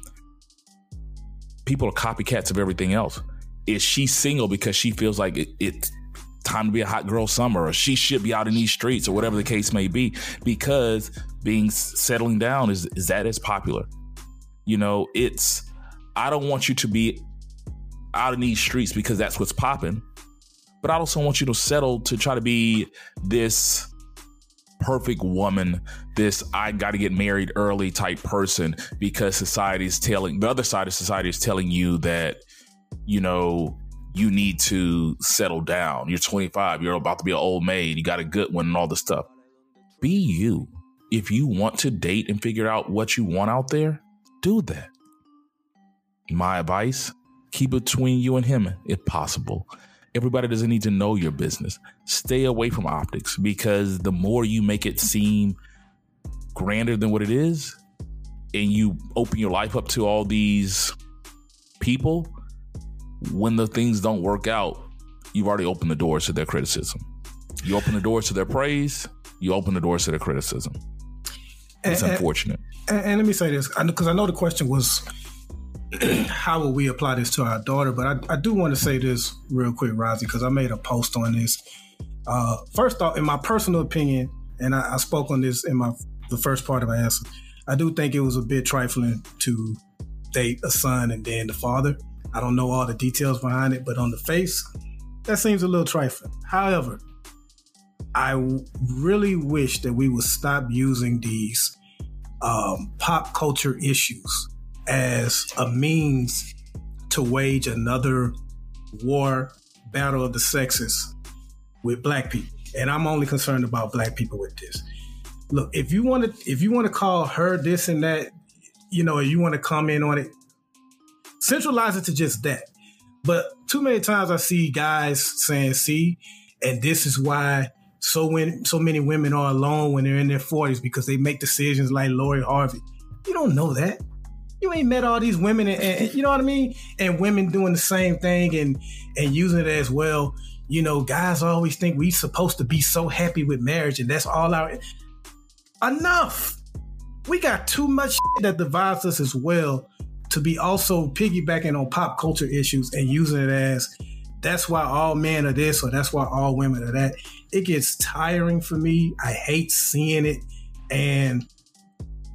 people are copycats of everything else. Is she single because she feels like it, it's time to be a hot girl summer or she should be out in these streets or whatever the case may be because being settling down is, is that as popular? You know, it's, I don't want you to be out in these streets because that's what's popping. But I also want you to settle to try to be this perfect woman, this I got to get married early type person because society is telling the other side of society is telling you that, you know, you need to settle down. You're 25, you're about to be an old maid, you got a good one and all this stuff. Be you. If you want to date and figure out what you want out there, do that. My advice keep between you and him if possible. Everybody doesn't need to know your business. Stay away from optics because the more you make it seem grander than what it is, and you open your life up to all these people, when the things don't work out, you've already opened the doors to their criticism. You open the doors to their praise, you open the doors to their criticism. It's and, unfortunate. And, and, let me say this, because I know the question was how will we apply this to our daughter? But I, I do want to say this real quick, Rosie, because I made a post on this. Uh, first off, in my personal opinion, and I, I, spoke on this in my the first part of my answer, I do think it was a bit trifling to date a son and then the father. I don't know all the details behind it, but on the face, that seems a little trifling. However, I really wish that we would stop using these um, pop culture issues as a means to wage another war battle of the sexes with black people. And I'm only concerned about black people with this. Look, if you want to if you want to call her this and that, you know, you want to comment on it, centralize it to just that. But too many times I see guys saying, "See, and this is why so when so many women are alone when they're in their 40s because they make decisions like Lori Harvey." You don't know that you ain't met all these women and, and, you know what I mean? And women doing the same thing and and using it as well. You know, guys always think we supposed to be so happy with marriage and that's all our enough. We got too much that divides us as well to be also piggybacking on pop culture issues and using it as that's why all men are this or that's why all women are that. It gets tiring for me. I hate seeing it. And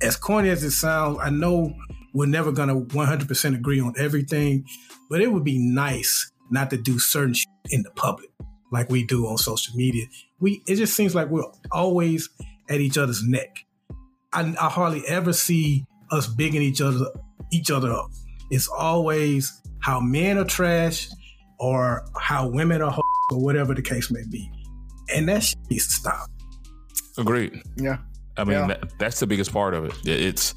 as corny as it sounds, I know we're never going to 100% agree on everything, but it would be nice not to do certain shit in the public like we do on social media. We it just seems like we're always at each other's neck. I, I hardly ever see us bigging each other each other up. It's always how men are trash or how women are or whatever the case may be. And that shit needs to stop. Agreed. Yeah. I mean, yeah. that, that's the biggest part of it. It's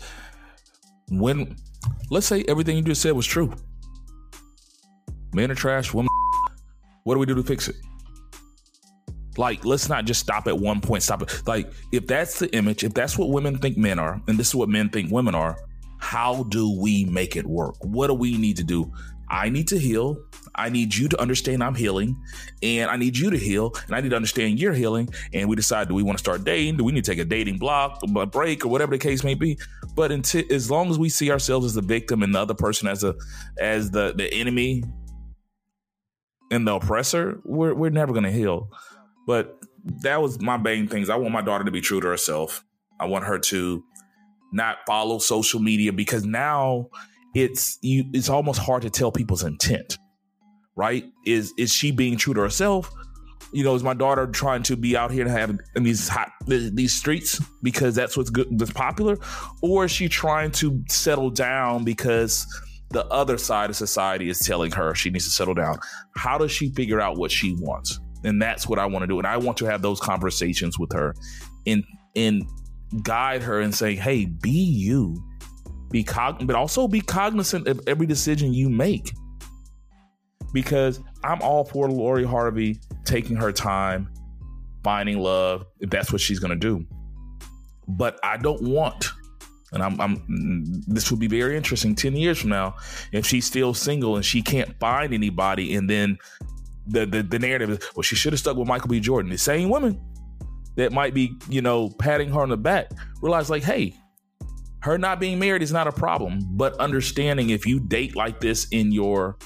when let's say everything you just said was true. Men are trash, women. What do we do to fix it? Like, let's not just stop at one point. Stop it. Like, if that's the image, if that's what women think men are, and this is what men think women are, how do we make it work? What do we need to do? I need to heal. I need you to understand I'm healing, and I need you to heal, and I need to understand you're healing. And we decide, do we want to start dating? Do we need to take a dating block, a break, or whatever the case may be? But until, as long as we see ourselves as the victim and the other person as a as the the enemy and the oppressor, we're we're never going to heal. But that was my main things. I want my daughter to be true to herself. I want her to not follow social media because now it's you it's almost hard to tell people's intent right? Is is she being true to herself? You know is my daughter trying to be out here and have in these hot these streets because that's what's good that's popular? Or is she trying to settle down because the other side of society is telling her she needs to settle down? How does she figure out what she wants? And that's what i want to do. And i want to have those conversations with her in and guide her and say hey be you be cog- but also be cognizant of every decision you make. Because I'm all for Lori Harvey taking her time, finding love, if that's what she's gonna do. But I don't want, and I'm, I'm this would be very interesting 10 years from now, if she's still single and she can't find anybody, and then the the, the narrative is, well, she should have stuck with Michael B. Jordan. The same women that might be, you know, patting her on the back realize like, hey, her not being married is not a problem, but understanding if you date like this in your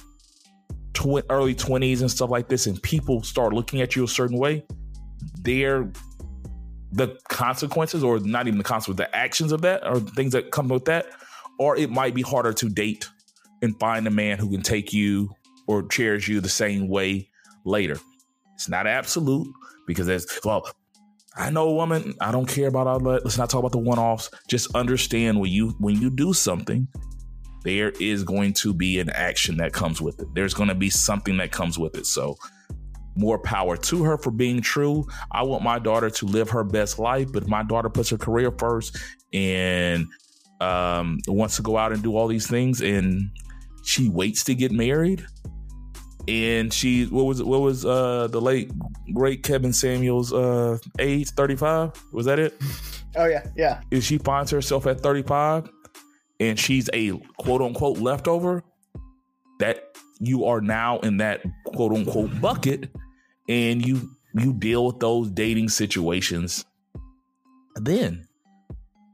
tw- early 20s and stuff like this, and people start looking at you a certain way, they're the consequences, or not even the consequences, the actions of that, or things that come with that, or it might be harder to date and find a man who can take you or cherish you the same way later. It's not absolute because as well, I know woman. I don't care about all that. Let's not talk about the one-offs. Just understand when you when you do something, there is going to be an action that comes with it. There's going to be something that comes with it. So more power to her for being true. I want my daughter to live her best life, but my daughter puts her career first and um, wants to go out and do all these things, and she waits to get married and she what was what was uh the late great Kevin Samuels uh age 35 was that it? Oh yeah yeah. If she finds herself at 35 and she's a quote unquote leftover that you are now in that quote unquote bucket and you you deal with those dating situations then.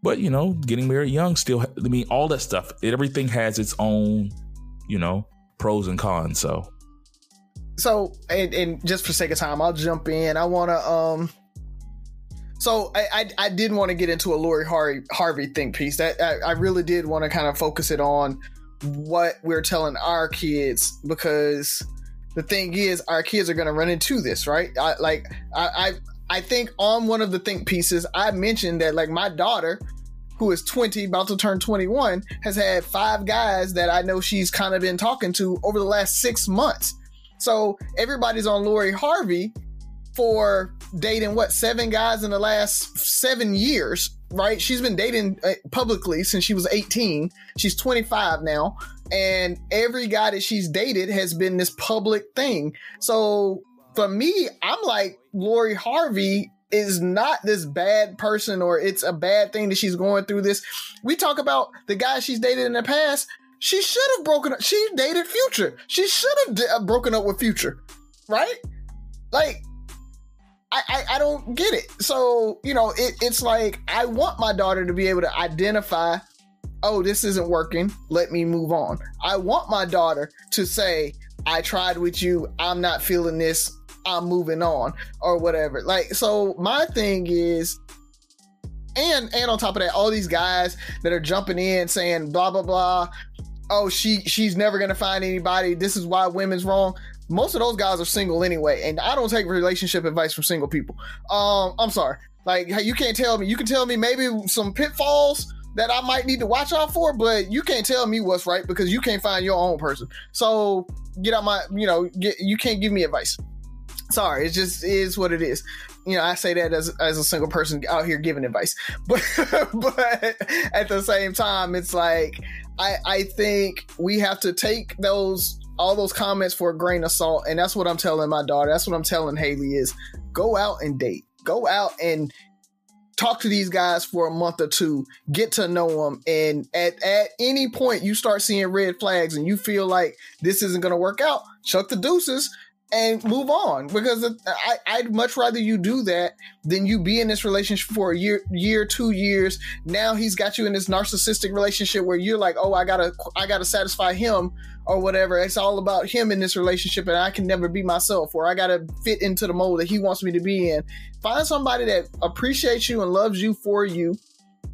But you know getting married young still i mean all that stuff everything has its own you know pros and cons so so and, and just for sake of time, I'll jump in. I want to um. So I, I, I did want to get into a Lori Harvey Harvey think piece. That I, I really did want to kind of focus it on what we're telling our kids because the thing is our kids are going to run into this right. I, like I, I I think on one of the think pieces I mentioned that like my daughter who is 20 about to turn 21 has had five guys that I know she's kind of been talking to over the last six months so everybody's on Lori Harvey for dating what seven guys in the last seven years, right? She's been dating uh, publicly since she was 18. She's 25 now. And every guy that she's dated has been this public thing. So for me, I'm like, Lori Harvey is not this bad person or it's a bad thing that she's going through this. We talk about the guys she's dated in the past she should have broken up. She dated Future. She should have uh, broken up with Future, right? Like, I, I, I don't get it. So you know, it, it's like I want my daughter to be able to identify. Oh, this isn't working. Let me move on. I want my daughter to say, "I tried with you. I'm not feeling this. I'm moving on," or whatever. Like, so my thing is, and and on top of that, all these guys that are jumping in saying blah blah blah. Oh she she's never gonna find anybody. This is why women's wrong. Most of those guys are single anyway and i don't take relationship advice from single people. Um i'm sorry. Like you can't tell me. You can tell me maybe some pitfalls that i might need to watch out for but you can't tell me what's right because you can't find your own person. So get out my you know get, you can't give me advice sorry it just is what it is. You know i say that as, as a single person out here giving advice. But but at the same time it's like I, I think we have to take those all those comments for a grain of salt, and that's what I'm telling my daughter. That's what I'm telling Haley is go out and date, go out and talk to these guys for a month or two, get to know them, and at at any point you start seeing red flags and you feel like this isn't going to work out, chuck the deuces and move on because I, I'd much rather you do that than you be in this relationship for a year, year, two years. Now he's got you in this narcissistic relationship where you're like, oh, I gotta, I gotta satisfy him or whatever. It's all about him in this relationship, and I can never be myself, or I gotta fit into the mold that he wants me to be in. Find somebody that appreciates you and loves you for you,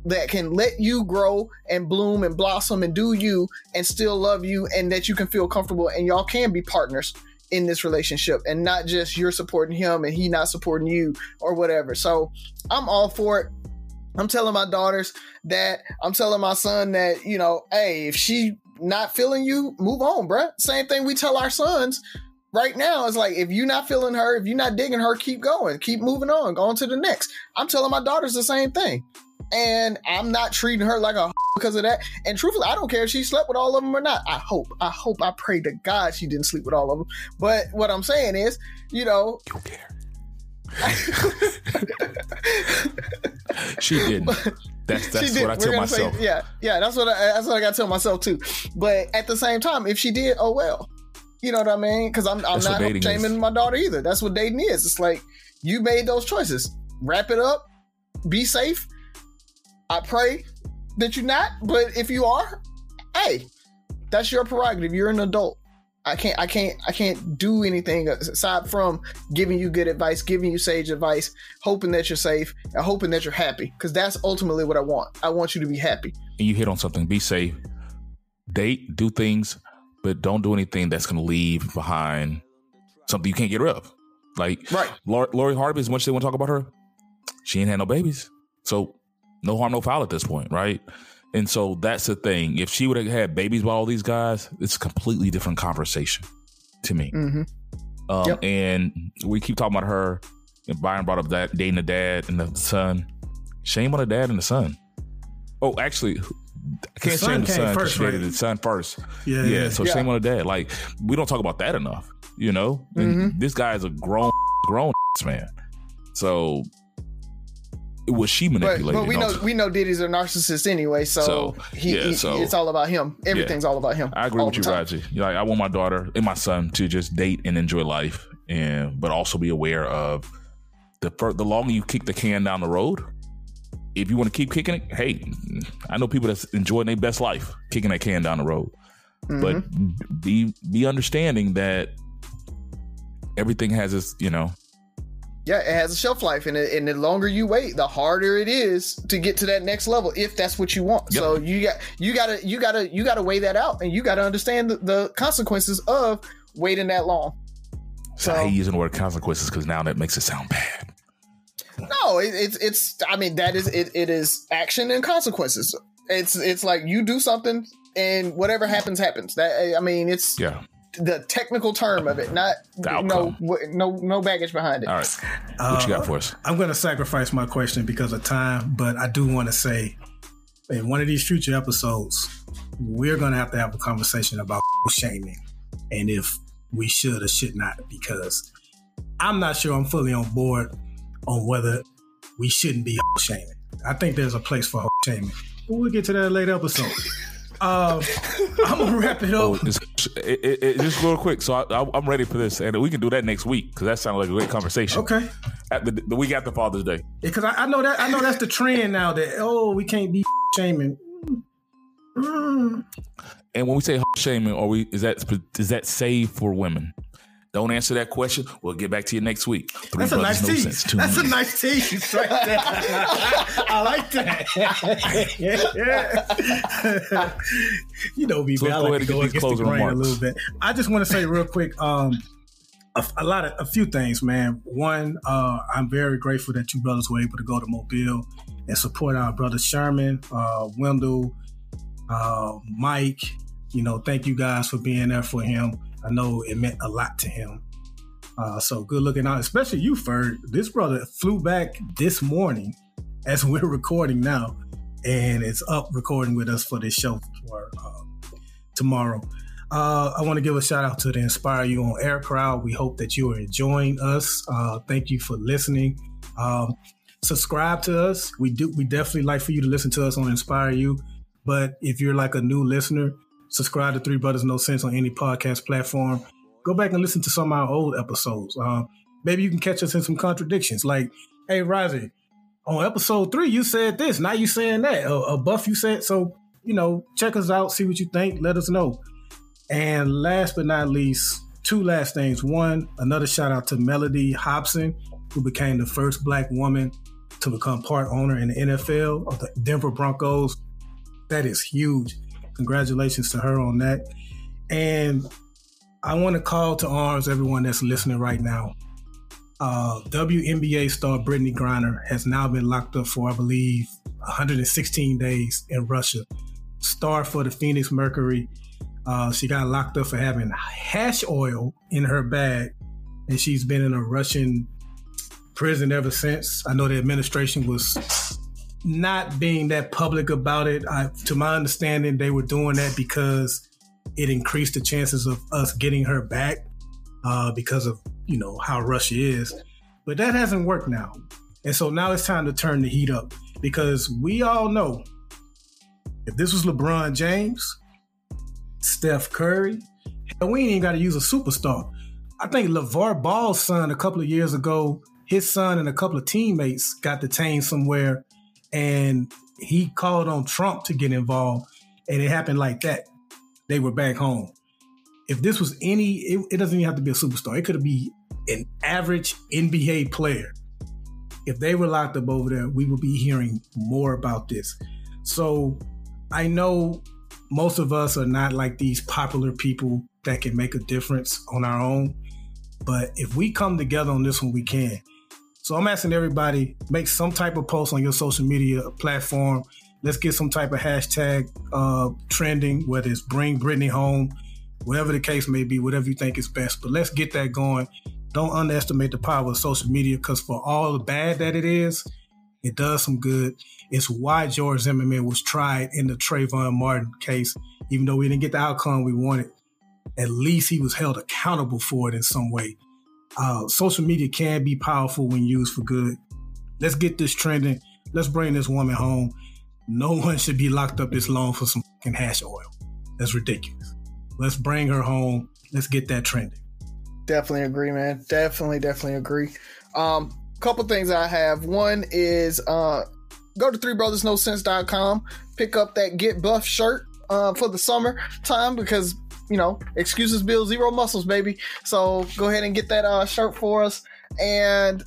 that can let you grow and bloom and blossom and do you, and still love you, and that you can feel comfortable, and y'all can be partners in this relationship and not just you're supporting him and he not supporting you or whatever. So I'm all for it. I'm telling my daughters that I'm telling my son that, you know, hey, if she not feeling you, move on, bruh. Same thing we tell our sons right now. It's like if you're not feeling her, if you're not digging her, keep going, keep moving on, go on to the next. I'm telling my daughters the same thing. And I'm not treating her like a because of that. And truthfully, I don't care if she slept with all of them or not. I hope, I hope, I pray to God she didn't sleep with all of them. But what I'm saying is, you know, You don't care. she didn't. That's that's did. what I We're tell myself. Say, yeah, yeah, that's what I, that's what I got to tell myself too. But at the same time, if she did, oh well. You know what I mean? Because I'm I'm That's not shaming is. my daughter either. That's what dating is. It's like you made those choices. Wrap it up. Be safe. I pray that you're not, but if you are, hey, that's your prerogative. You're an adult. I can't I can't I can't do anything aside from giving you good advice, giving you sage advice, hoping that you're safe, and hoping that you're happy. Because that's ultimately what I want. I want you to be happy. and you hit on something. Be safe. Date, do things, but don't do anything that's going to leave behind something you can't get rid of. Like Right. Lori, Lori Harvey, as much as they want to talk about her, she ain't had no babies. So no harm, no foul at this point, right? And so that's the thing. If she would have had babies with all these guys, it's a completely different conversation to me. Mm-hmm. Um, Yep. And we keep talking about her. And Byron brought up that dating the dad and the son. Shame on the dad and the son. Oh, actually, I can't son shame the son because first, she dated right? the son first. Yeah, Yeah, yeah. so Yeah. shame on the dad. Like we don't talk about that enough. You know, And Mhm. this guy is a grown, grown man. So was she But, manipulated? but we know we know Diddy's a narcissist anyway, so, So, he, yeah, he- so- it's all about him. Everything's all about him. I agree with you, time. Raji. Like I want my daughter and my son to just date and enjoy life, and but also be aware of the the longer you kick the can down the road. If you want to keep kicking it, hey, I know people that's enjoying their best life kicking that can down the road. But Mm-hmm. be be understanding that everything has its, you know, Yeah, it has a shelf life, and, it, and the longer you wait, the harder it is to get to that next level if that's what you want. Yep. So you got you gotta you gotta you gotta weigh that out, and you gotta understand the, the consequences of waiting that long. so I hate using the word consequences because now that makes it sound bad. No, it, it's it's. I mean, that is it. It is action and consequences. It's it's like you do something, and whatever happens, happens. That I mean, it's Yeah. The technical term of it, not no no no baggage behind it. All right. What you got uh, for us? I'm going to sacrifice my question because of time, but I do want to say in one of these future episodes, we're going to have to have a conversation about shaming and if we should or should not, because I'm not sure I'm fully on board on whether we shouldn't be shaming. I think there's a place for shaming, but we'll get to that later episode. Um, I'm gonna wrap it Oh, up. it's, it, it, it- just real quick. So I, I, I'm ready for this, and we can do that next week because that sounded like a great conversation. Okay, At the, the week after Father's Day. because I, I know that I know that's the trend now. That oh, we can't be shaming. Mm. And when we say shaming, are we is that is that safe for women? Don't answer that question. We'll get back to you next week. Three That's a nice no tease. That's a nice tease right there. I like that. you know me, So man. I go like ahead to and go get these against the grain a little bit. I just want to say real quick, um, a, a lot of a few things, man. One, uh, I'm very grateful that you brothers were able to go to Mobile and support our brother Sherman, uh, Wendell, uh, Mike. You know, thank you guys for being there for him. I know it meant a lot to him. Uh, so good looking out, especially you, Ferg. This brother flew back this morning as we're recording now, and it's up recording with us for this show for um, tomorrow. Uh, I want to give a shout out to the Inspire You on Air crowd. We hope that you are enjoying us. Uh, thank you for listening. Um, subscribe to us. We do. We definitely like for you to listen to us on Inspire You. But if you're like a new listener, subscribe to Three Brothers No Sense on any podcast platform. Go back and listen to some of our old episodes. Uh, maybe you can catch us in some contradictions. Like, hey, Rozzy, on episode three, you said this. Now you saying that. A, a buff, you said. So, you know, check us out, see what you think, let us know. And last but not least, two last things. One, another shout out to Mellody Hobson, who became the first black woman to become part owner in the NFL of the Denver Broncos. That is huge. Congratulations to her on that. And I want to call to arms everyone that's listening right now. Uh, WNBA star Brittney Griner has now been locked up for, I believe, 116 days in Russia. Star for the Phoenix Mercury. Uh, she got locked up for having hash oil in her bag, and she's been in a Russian prison ever since. I know the administration was not being that public about it. I, to my understanding, they were doing that because it increased the chances of us getting her back uh, because of you know how Russia is. But that hasn't worked now, and so now it's time to turn the heat up because we all know if this was LeBron James, Steph Curry, hell, we ain't even got to use a superstar. I think LaVar Ball's son a couple of years ago, his son and a couple of teammates got detained somewhere and he called on Trump to get involved, and it happened like that. They were back home. If this was any, it, it doesn't even have to be a superstar. It could be an average NBA player. If they were locked up over there, we would be hearing more about this. So I know most of us are not like these popular people that can make a difference on our own. But if we come together on this one, we can. So I'm asking everybody make some type of post on your social media platform. Let's get some type of hashtag uh, trending, whether it's bring Brittney home, whatever the case may be, whatever you think is best. But let's get that going. Don't underestimate the power of social media because for all the bad that it is, it does some good. It's why George Zimmerman was tried in the Trayvon Martin case, even though we didn't get the outcome we wanted. At least he was held accountable for it in some way. Uh, social media can be powerful when used for good. Let's get this trending. Let's bring this woman home. No one should be locked up this long for some fucking hash oil. That's ridiculous. Let's bring her home. Let's get that trending. Definitely agree, man. Definitely, definitely agree. Um, couple things I have. One is uh, go to threebrothersnosense.com, pick up that Get Buff shirt uh, for the summer time because you know, excuses build zero muscles, baby. So go ahead and get that uh, shirt for us. And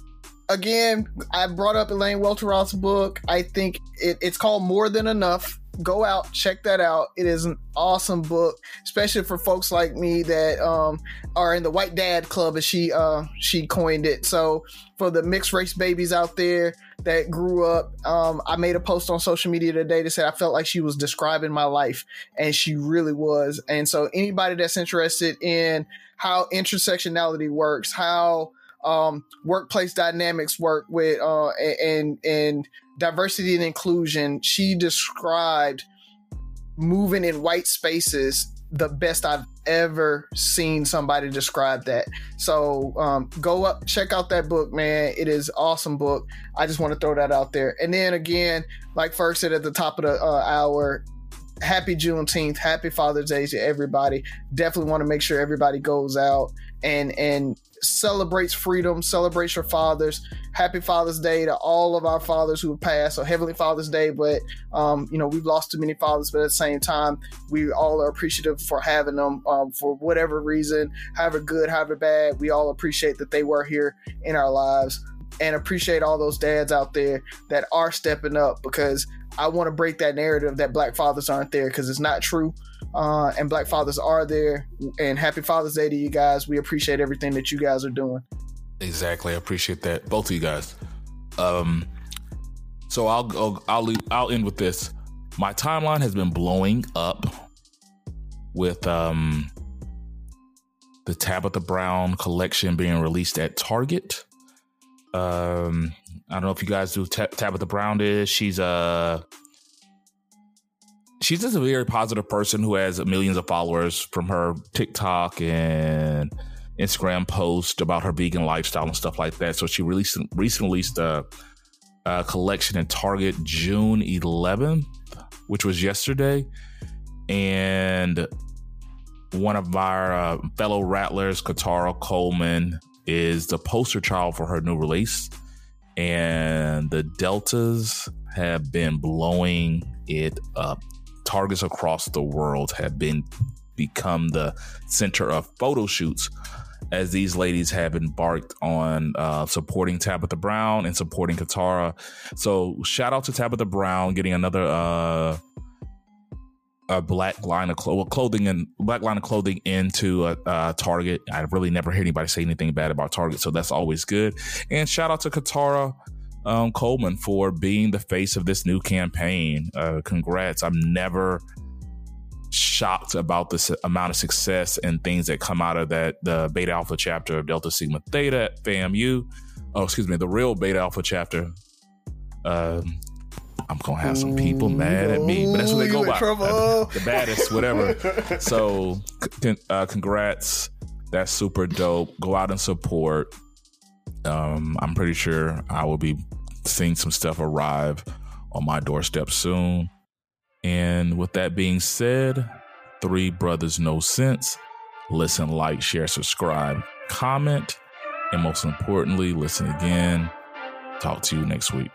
again, I brought up Elaine Welteroth's book. I think it, it's called More Than Enough. Go out, check that out. It is an awesome book, especially for folks like me that um, are in the white dad club, as she uh, she coined it. So for the mixed race babies out there that grew up. Um, I made a post on social media today that said I felt like she was describing my life, and she really was. And so, anybody that's interested in how intersectionality works, how um, workplace dynamics work with uh, and and diversity and inclusion, she described moving in white spaces the best I've ever seen somebody describe that. So um, go up, check out that book, man. It is awesome book. I just want to throw that out there. And then again, like first said at the top of the uh, hour, happy Juneteenth, happy Father's Day to everybody. Definitely want to make sure everybody goes out and and celebrates freedom, celebrates your fathers. Happy Father's Day to all of our fathers who have passed. So Heavenly Father's Day, but um, you know we've lost too many fathers, but at the same time, we all are appreciative for having them um, for whatever reason, however good, however bad. We all appreciate that they were here in our lives, and appreciate all those dads out there that are stepping up because I want to break that narrative that black fathers aren't there because it's not true. Uh, and black fathers are there. And happy Father's Day to you guys. We appreciate everything that you guys are doing. Exactly. I appreciate that. Both of you guys. Um, so I'll go, I'll, I'll end with this. My timeline has been blowing up with um, the Tabitha Brown collection being released at Target. Um, I don't know if you guys do Tab- Tabitha Brown is. She's a she's just a very positive person who has millions of followers from her TikTok and Instagram post about her vegan lifestyle and stuff like that. So she released recently released a, a collection in Target June 11th, which was yesterday, and one of our uh, fellow rattlers, Katara Coleman, is the poster child for her new release, and the deltas have been blowing it up targets across the world have been become the center of photo shoots as these ladies have embarked on uh, supporting Tabitha Brown and supporting Katara. So shout out to Tabitha Brown getting another uh, a black line of clo- clothing and black line of clothing into a, a Target. I've really never heard anybody say anything bad about Target, so that's always good. And shout out to Katara um, Coleman for being the face of this new campaign. Uh, congrats. I'm never shocked about the amount of success and things that come out of that the beta alpha chapter of Delta Sigma Theta at FAMU. Oh, excuse me, the real beta alpha chapter. Um, I'm gonna have some people mad at me, but that's what they go by. The baddest, whatever. so, c- uh, congrats. That's super dope. Go out and support. Um, I'm pretty sure I will be seeing some stuff arrive on my doorstep soon. And with that being said, three brothers, no sense. Listen, like, share, subscribe, comment, and most importantly, listen again. Talk to you next week.